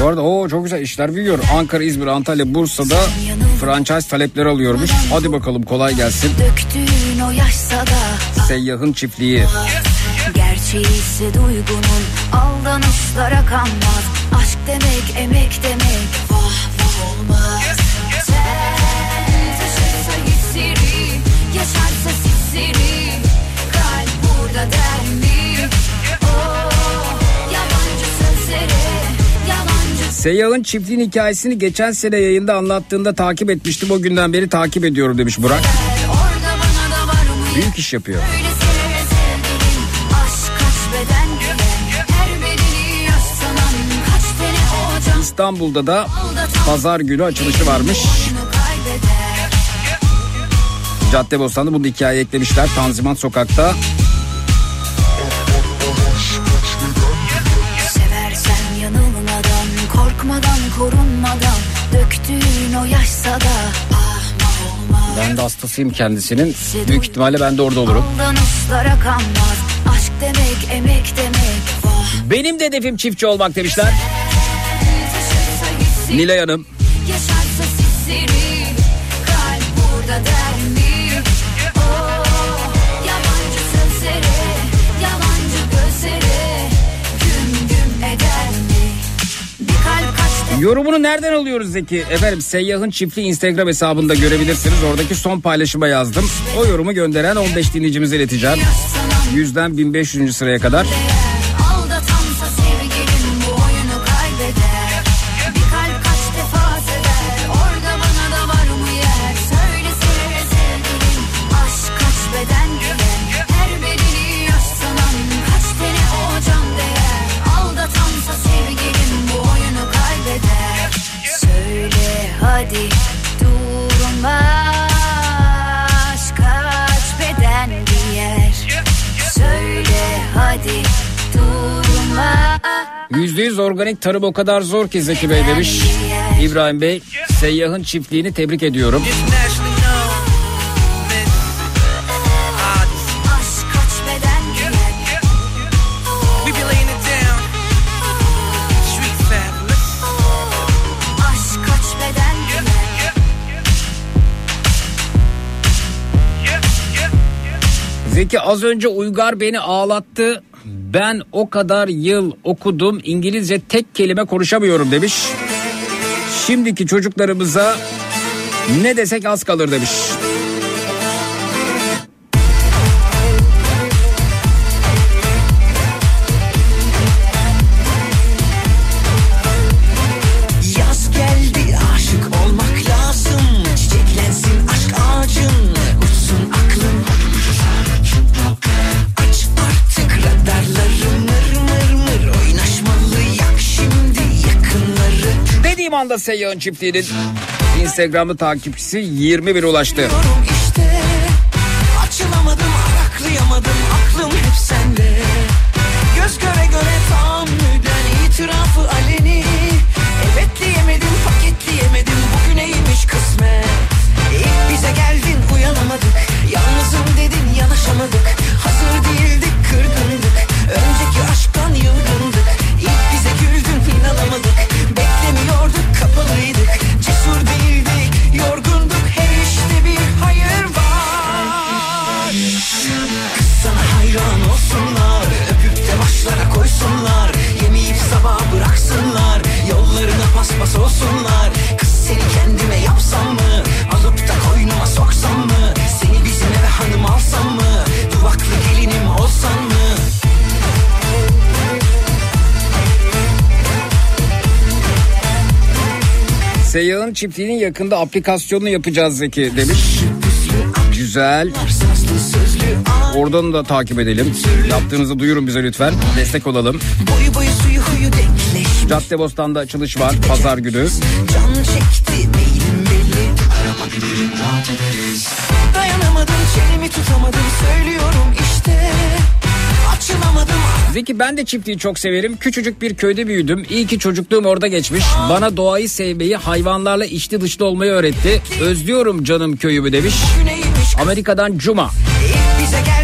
Bu arada o çok güzel işler büyüyor. Ankara, İzmir, Antalya, Bursa'da franchise talepleri alıyormuş. Hadi bakalım kolay gelsin. Seyyah'ın çiftliği. Gerçeği ise duygunun aldanışlara kanmaz Aşk demek emek demek vah vah olmaz Sen taşırsa hissiri yaşarsa sisiri Kalp burada der mi? Seyyah'ın çiftliğin hikayesini geçen sene yayında anlattığında takip etmiştim. O günden beri takip ediyorum demiş Burak. Büyük iş yapıyor. İstanbul'da da pazar günü açılışı varmış. Oyunu kaybeder Caddebostan'da bunu hikaye eklemişler. Tanzimat Sokak'ta. Korkmadan korunmadan Döktüğün o yaşsa da Ben de hastasıyım kendisinin. Büyük ihtimalle ben de orada olurum. Aşk demek emek demek Benim de hedefim çiftçi olmak demişler. Nilay Hanım. Yorumunu nereden alıyoruz Zeki? Efendim Seyyah'ın çiftliği Instagram hesabında görebilirsiniz. Oradaki son paylaşıma yazdım. O yorumu gönderen 15 dinleyicimize ileteceğim. yaşsanan 100'den 1500. sıraya kadar. %100 organik tarım o kadar zor ki Zeki Bey demiş. İbrahim Bey seyyahın çiftliğini tebrik ediyorum. Zeki az önce Uygar beni ağlattı. Ben o kadar yıl okudum İngilizce tek kelime konuşamıyorum demiş. Şimdiki çocuklarımıza ne desek az kalır demiş. Anda seyyahın çiftliğinin Instagram'ı takipçisi 20 bin ulaştı. Seyyahın çiftliğinin yakında aplikasyonunu yapacağız Zeki demiş. Güzel. Oradan da takip edelim. Yaptığınızı duyurun bize lütfen. Destek olalım. Boyu boyu suyu huyu denkleşmiş Caddebostan'da açılış var pazar günü. Can çekti belli Dayanamadım çenemi tutamadım Söylüyorum Zeki ben de çiftliği çok severim. Küçücük bir köyde büyüdüm. İyi ki çocukluğum orada geçmiş. Bana doğayı sevmeyi, hayvanlarla içli dışlı olmayı öğretti. Özlüyorum canım köyümü demiş. Amerika'dan Cuma. Bize geldin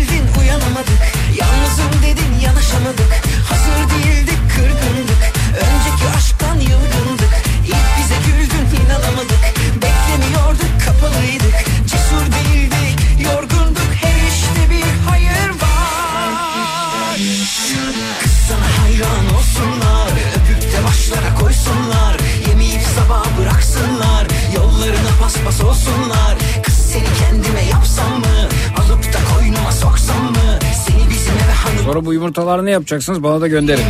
Ne yapacaksınız bana da gönderin.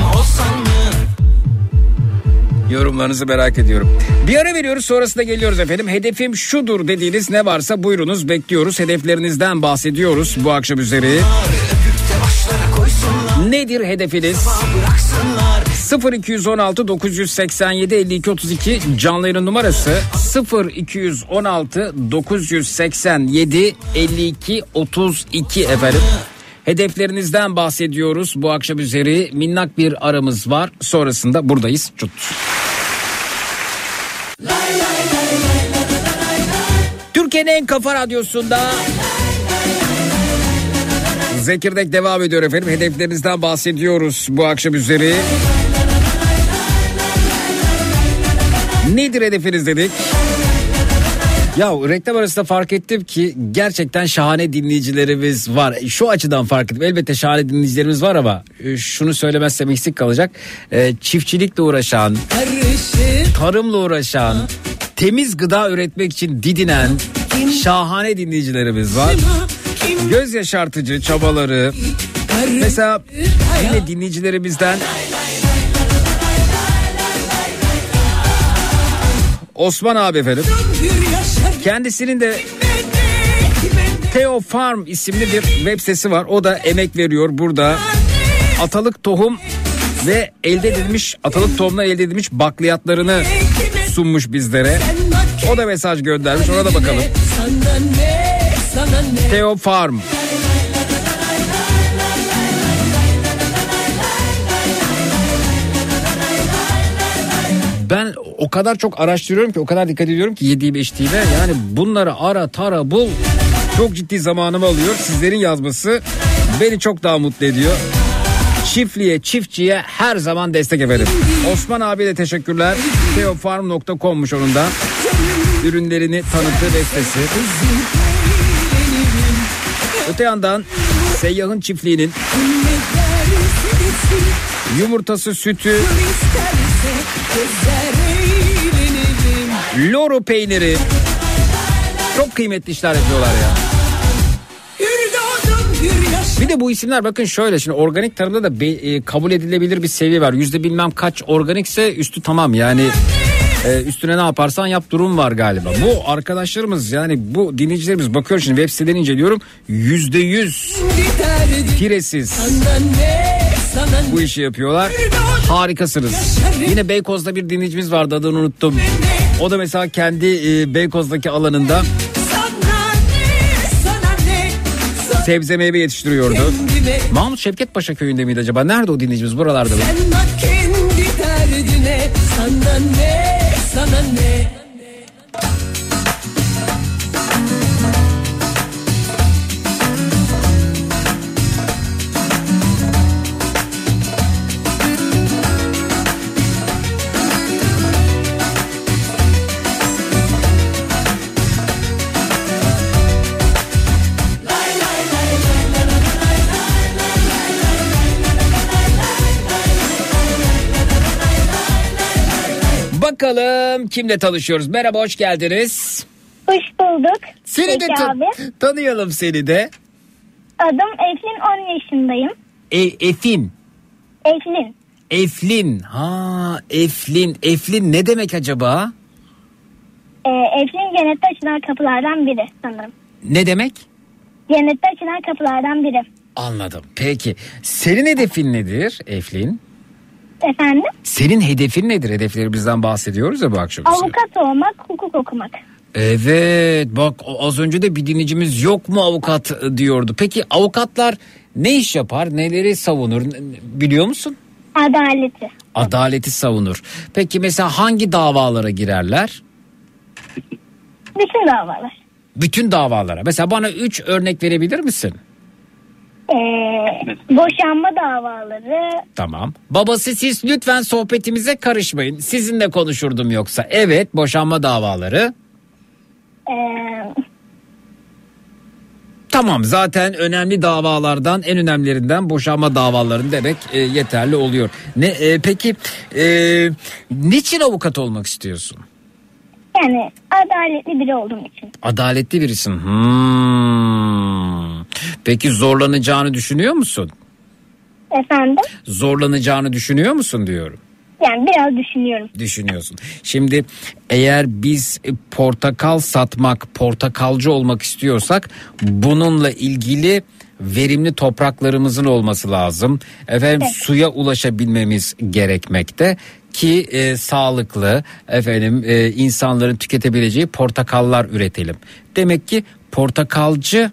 Yorumlarınızı merak ediyorum. Bir ara veriyoruz sonrasında geliyoruz efendim. Hedefim şudur dediğiniz ne varsa buyurunuz bekliyoruz. Hedeflerinizden bahsediyoruz bu akşam üzeri. Nedir hedefiniz? Bıraksınlar 0216 987 52 32 canlı yayın numarası 0216 987 52 32 efendim. Hedeflerinizden bahsediyoruz bu akşam üzeri minnak bir aramız var sonrasında buradayız. Çut. Türkiye'nin en kafa radyosunda Zekirdek devam ediyor efendim. Hedeflerinizden bahsediyoruz bu akşam üzeri. Nedir hedefiniz dedik? Ya reklam arasında fark ettim ki gerçekten şahane dinleyicilerimiz var. Şu açıdan fark ettim. Elbette şahane dinleyicilerimiz var ama e, şunu söylemezsem eksik kalacak. E, Çiftçilikle uğraşan, tarımla uğraşan, temiz gıda üretmek için didinen şahane dinleyicilerimiz var. Göz yaşartıcı çabaları. Mesela yine dinleyicilerimizden Osman abi efendim. Kendisinin de Theo Farm isimli bir web sitesi var. O da emek veriyor burada. Atalık tohum ve elde edilmiş atalık tohumla elde edilmiş bakliyatlarını sunmuş bizlere. O da mesaj göndermiş. Ona da bakalım. Theo Farm. Ben o kadar çok araştırıyorum ki o kadar dikkat ediyorum ki yediğim içtiğime yani bunları ara tara bul çok ciddi zamanımı alıyor. Sizlerin yazması beni çok daha mutlu ediyor. Çiftliğe, çiftçiye her zaman destek efendim. Osman abi de teşekkürler. Teofarm.com'muş onun da. Ürünlerini tanıttığı bestesi. Öte yandan Seyyah'ın çiftliğinin yumurtası, sütü, loro peyniri çok kıymetli işler yapıyorlar ya. Bir de bu isimler bakın şöyle şimdi organik tarımda da be- e, kabul edilebilir bir seviye var. Yüzde bilmem kaç organikse üstü tamam yani e, üstüne ne yaparsan yap durum var galiba. Bu arkadaşlarımız yani bu dinleyicilerimiz bakıyorum şimdi web sitelerini inceliyorum. Yüzde yüz firesiz bu işi yapıyorlar. Harikasınız. Yine Beykoz'da bir dinleyicimiz vardı adını unuttum. O da mesela kendi e, Beykoz'daki alanında sebze meyve yetiştiriyordu. Mahmut Şevket Paşa köyünde miydi acaba? Nerede o dinleyicimiz? Buralarda mı? Sen bak kendi derdine sana ne sana ne Bakalım kimle tanışıyoruz? Merhaba hoş geldiniz. Hoş bulduk. Seni de Peki tan- abi. tanıyalım seni de. Adım Eflin 10 yaşındayım. E- Efin. Eflin. Eflin. Ha Eflin. Eflin ne demek acaba? Ee, Eflin cennette açılan kapılardan biri sanırım. Ne demek? Cennette açılan kapılardan biri. Anladım. Peki senin hedefin nedir Eflin? Efendim? Senin hedefin nedir? Hedeflerimizden bahsediyoruz ya bu akşam. Avukat olmak, hukuk okumak. Evet bak az önce de bir dinleyicimiz yok mu avukat diyordu. Peki avukatlar ne iş yapar? Neleri savunur? Biliyor musun? Adaleti. Adaleti savunur. Peki mesela hangi davalara girerler? Bütün davalar. Bütün davalara. Mesela bana 3 örnek verebilir misin? Ee, boşanma davaları, Tamam. Babası siz lütfen sohbetimize karışmayın. Sizinle konuşurdum yoksa. Evet boşanma davaları. ee, Tamam zaten önemli davalardan en önemlilerinden boşanma davaların demek e, yeterli oluyor. Ne e, peki e, niçin avukat olmak istiyorsun? Yani adaletli biri olduğum için. Adaletli birisin. Hmm. Peki zorlanacağını düşünüyor musun? Efendim? Zorlanacağını düşünüyor musun diyorum. Yani biraz düşünüyorum. düşünüyorsun. Şimdi eğer biz portakal satmak, portakalcı olmak istiyorsak bununla ilgili verimli topraklarımızın olması lazım. Efendim suya ulaşabilmemiz gerekmekte ki e, sağlıklı efendim e, insanların tüketebileceği portakallar üretelim. Demek ki portakalcı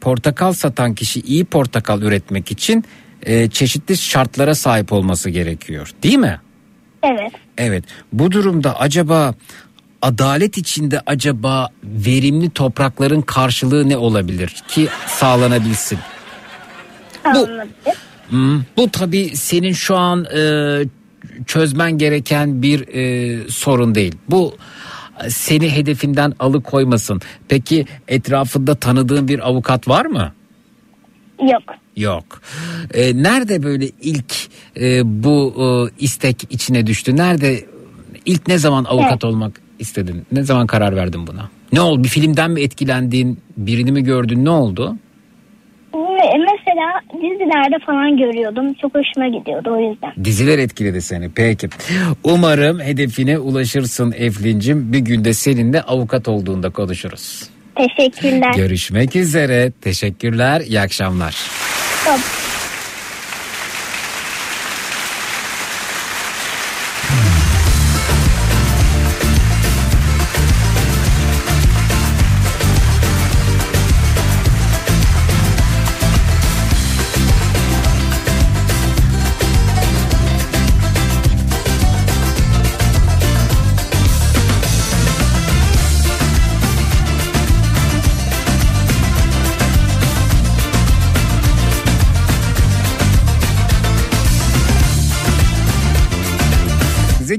portakal satan kişi iyi portakal üretmek için e, çeşitli şartlara sahip olması gerekiyor. Değil mi? Evet. Evet. Bu durumda acaba adalet içinde acaba verimli toprakların karşılığı ne olabilir ki sağlanabilsin? Anladım. Hmm, bu tabii senin şu an e, çözmen gereken bir e, sorun değil. Bu seni hedefinden alıkoymasın. Peki etrafında tanıdığın bir avukat var mı? Yok. Yok. E, nerede böyle ilk e, bu e, istek içine düştü? Nerede ilk ne zaman avukat Evet. olmak istedin? Ne zaman karar verdin buna? Ne oldu? Bir filmden mi etkilendin? Birini mi gördün? Ne oldu? Me- Mesela dizilerde falan görüyordum. Çok hoşuma gidiyordu o yüzden. Diziler etkiledi seni. Peki. Umarım hedefine ulaşırsın Eflin'cim. Bir günde seninle avukat olduğunda konuşuruz. Teşekkürler. Görüşmek üzere. Teşekkürler. İyi akşamlar. Tamam.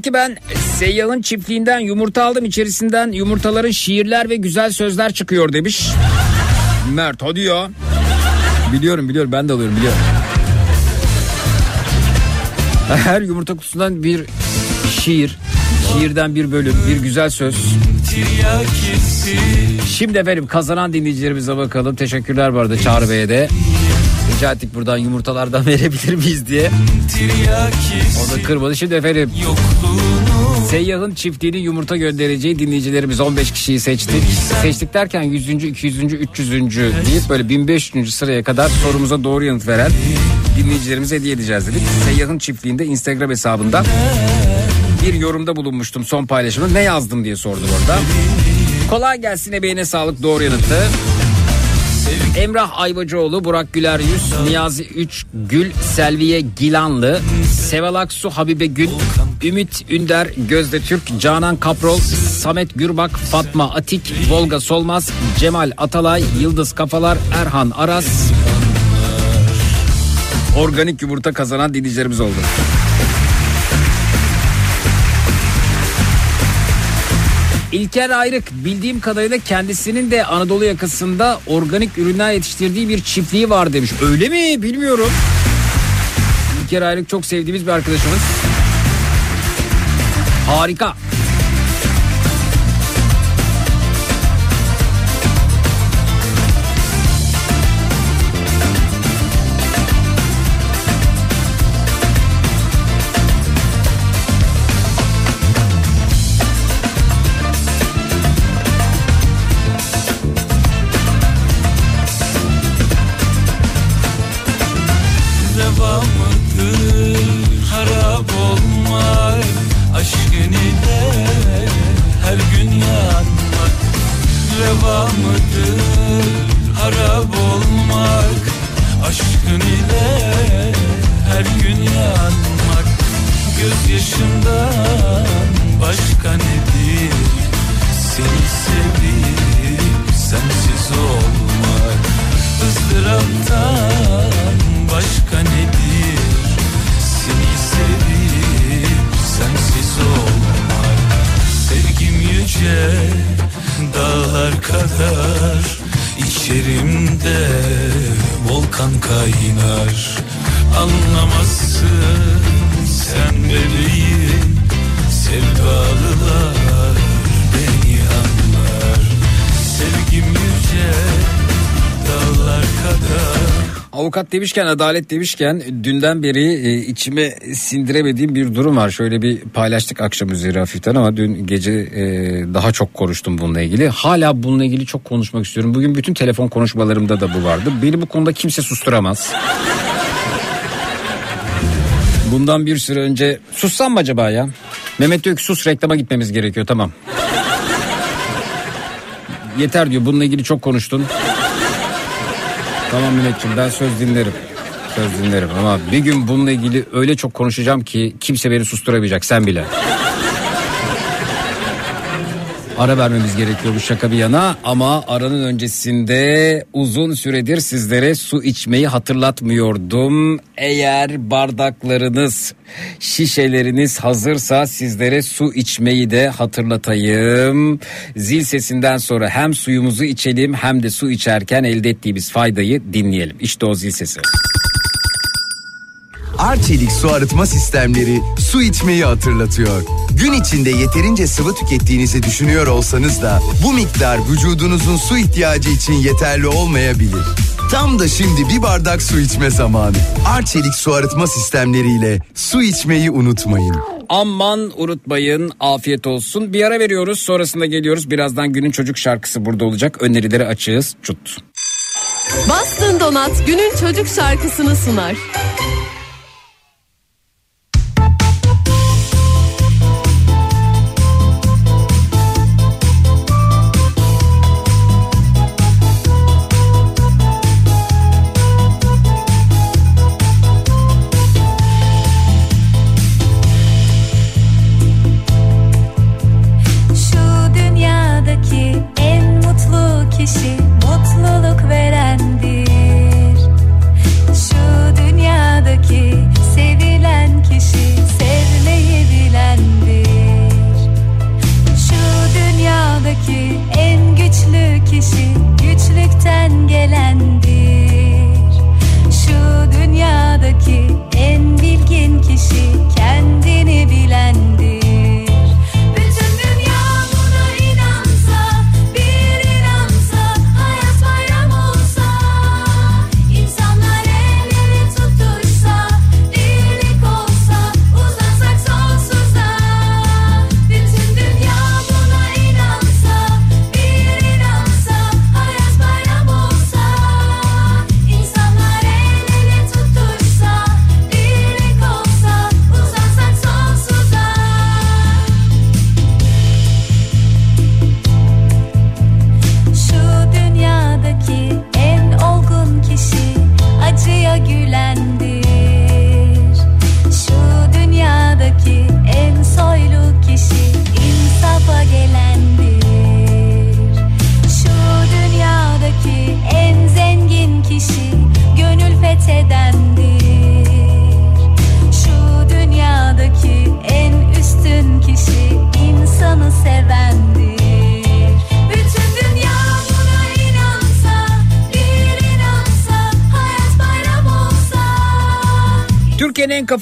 Zeki ben Seyyah'ın çiftliğinden yumurta aldım. içerisinden yumurtaların şiirler ve güzel sözler çıkıyor demiş. Mert hadi ya. Biliyorum biliyorum ben de alıyorum biliyorum. Her yumurta kutusundan bir şiir, şiirden bir bölüm, bir güzel söz. Şimdi efendim kazanan dinleyicilerimize bakalım. Teşekkürler bu arada Çağrı Bey'e de. Rica ettik buradan yumurtalardan verebilir miyiz diye. O da kırmadı. Şimdi efendim Seyyah'ın çiftliğini yumurta göndereceği dinleyicilerimiz 15 kişiyi seçtik. Seçtik derken 100. 200. 300. deyip böyle 1500. sıraya kadar sorumuza doğru yanıt veren dinleyicilerimize hediye edeceğiz dedik. Seyyah'ın çiftliğinde Instagram hesabından bir yorumda bulunmuştum son paylaşımda. Ne yazdım diye sordu orada. Kolay gelsin emeğine sağlık doğru yanıtı. Emrah Ayvacıoğlu, Burak Güler Yüz, Niyazi Üç Gül, Selviye Gilanlı, Seval Aksu, Habibe Gül, Ümit Ünder, Gözde Türk, Canan Kaprol, Samet Gürbak, Fatma Atik, Volga Solmaz, Cemal Atalay, Yıldız Kafalar, Erhan Aras. Organik yumurta kazanan dinleyicilerimiz oldu. İlker Ayrık bildiğim kadarıyla kendisinin de Anadolu yakasında organik ürünler yetiştirdiği bir çiftliği var demiş. Öyle mi bilmiyorum. İlker Ayrık çok sevdiğimiz bir arkadaşımız. Harika. Avukat demişken adalet demişken dünden beri e, içime sindiremediğim bir durum var. Şöyle bir paylaştık akşam üzeri hafiften ama dün gece e, daha çok konuştum bununla ilgili. Hala bununla ilgili çok konuşmak istiyorum. Bugün bütün telefon konuşmalarımda da bu vardı. Beni bu konuda kimse susturamaz. Bundan bir süre önce sussam mı acaba ya? Mehmet diyor ki sus reklama gitmemiz gerekiyor tamam. Yeter diyor bununla ilgili çok konuştun. Tamam Mehmetciğim ben söz dinlerim. Söz dinlerim ama bir gün bununla ilgili öyle çok konuşacağım ki kimse beni susturamayacak sen bile. Ara vermemiz gerekiyor bu şaka bir yana ama aranın öncesinde uzun süredir sizlere su içmeyi hatırlatmıyordum. Eğer bardaklarınız, şişeleriniz hazırsa sizlere su içmeyi de hatırlatayım. Zil sesinden sonra hem suyumuzu içelim hem de su içerken elde ettiğimiz faydayı dinleyelim. İşte o zil sesi. Arçelik su arıtma sistemleri su içmeyi hatırlatıyor. Gün içinde yeterince sıvı tükettiğinizi düşünüyor olsanız da bu miktar vücudunuzun su ihtiyacı için yeterli olmayabilir. Tam da şimdi bir bardak su içme zamanı. Arçelik su arıtma sistemleriyle su içmeyi unutmayın. Aman unutmayın afiyet olsun. Bir ara veriyoruz sonrasında geliyoruz. Birazdan günün çocuk şarkısı burada olacak. Önerileri açığız. Çut. Bastın Donat günün çocuk şarkısını sunar.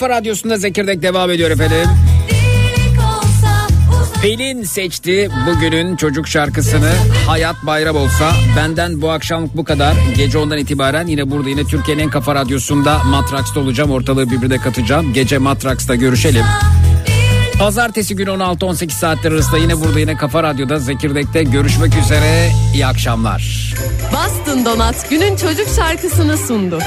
Kafa radyosunda Zekirdek devam ediyor efendim. Pelin seçti bugünün çocuk şarkısını Hayat Bayram olsa benden bu akşamlık bu kadar gece ondan itibaren yine burada yine Türkiye'nin en kafa radyosunda Matraks'ta olacağım ortalığı birbirine katacağım gece Matraks'ta görüşelim. Pazartesi günü 16-18 saatler arasında yine burada yine Kafa Radyo'da Zekirdek'te görüşmek üzere. İyi akşamlar. Bastın Donat günün çocuk şarkısını sundu.